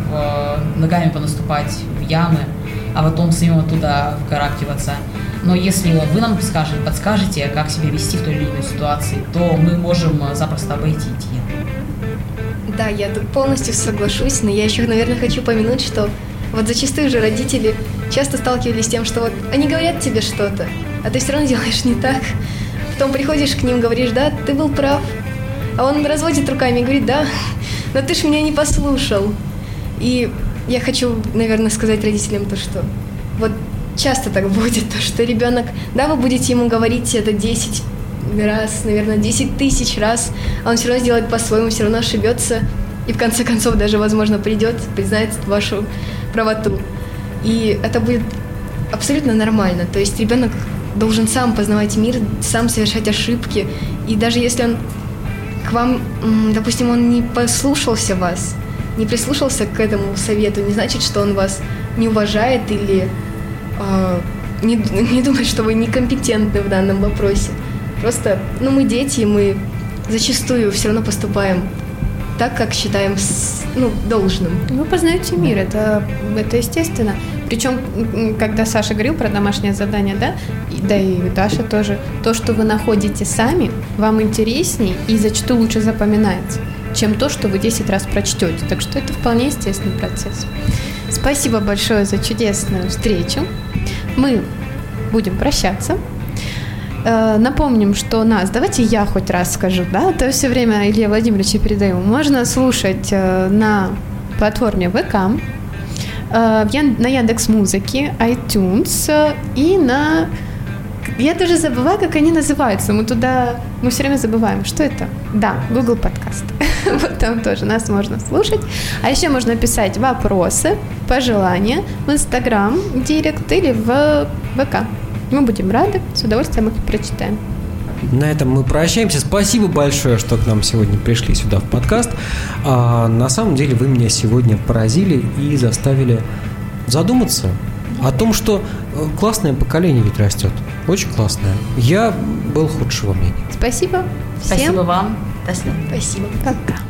в, ногами понаступать в ямы, а потом самим оттуда вкарабкиваться. Но если вы нам скажете, подскажете, как себя вести в той или иной ситуации, то мы можем запросто обойти эти Да, я тут полностью соглашусь, но я еще, наверное, хочу помянуть, что вот зачастую же родители часто сталкивались с тем, что вот они говорят тебе что-то, а ты все равно делаешь не так. Потом приходишь к ним, говоришь, да, ты был прав. А он разводит руками и говорит, да, но ты ж меня не послушал. И я хочу, наверное, сказать родителям то, что вот часто так будет, то, что ребенок, да, вы будете ему говорить это 10 раз, наверное, 10 тысяч раз, а он все равно сделает по-своему, все равно ошибется, и в конце концов даже, возможно, придет, признает вашу правоту. И это будет абсолютно нормально. То есть ребенок должен сам познавать мир, сам совершать ошибки. И даже если он к вам, допустим, он не послушался вас, не прислушался к этому совету, не значит, что он вас не уважает или э, не, не думает, что вы некомпетентны в данном вопросе. Просто, ну, мы дети, мы зачастую все равно поступаем так, как считаем ну, должным. Вы познаете мир, это, это естественно. Причем, когда Саша говорил про домашнее задание, да, да и Даша тоже, то, что вы находите сами, вам интересней и зачастую лучше запоминается, чем то, что вы 10 раз прочтете. Так что это вполне естественный процесс. Спасибо большое за чудесную встречу. Мы будем прощаться. Э, напомним, что нас, давайте я хоть раз скажу, да, то все время Илья Владимировича передаю. Можно слушать э, на платформе ВК, э, на Яндекс Музыке, iTunes и на я даже забываю, как они называются. Мы туда, мы все время забываем, что это. Да, Google подкаст. вот там тоже нас можно слушать. А еще можно писать вопросы, пожелания в Инстаграм, Директ или в ВК. Мы будем рады, с удовольствием их прочитаем. На этом мы прощаемся. Спасибо большое, что к нам сегодня пришли сюда в подкаст. А, на самом деле вы меня сегодня поразили и заставили задуматься о том, что э, классное поколение ведь растет. Очень классное. Я был худшего мнения. Спасибо. Всем. Спасибо вам. До свидания. Спасибо. Пока.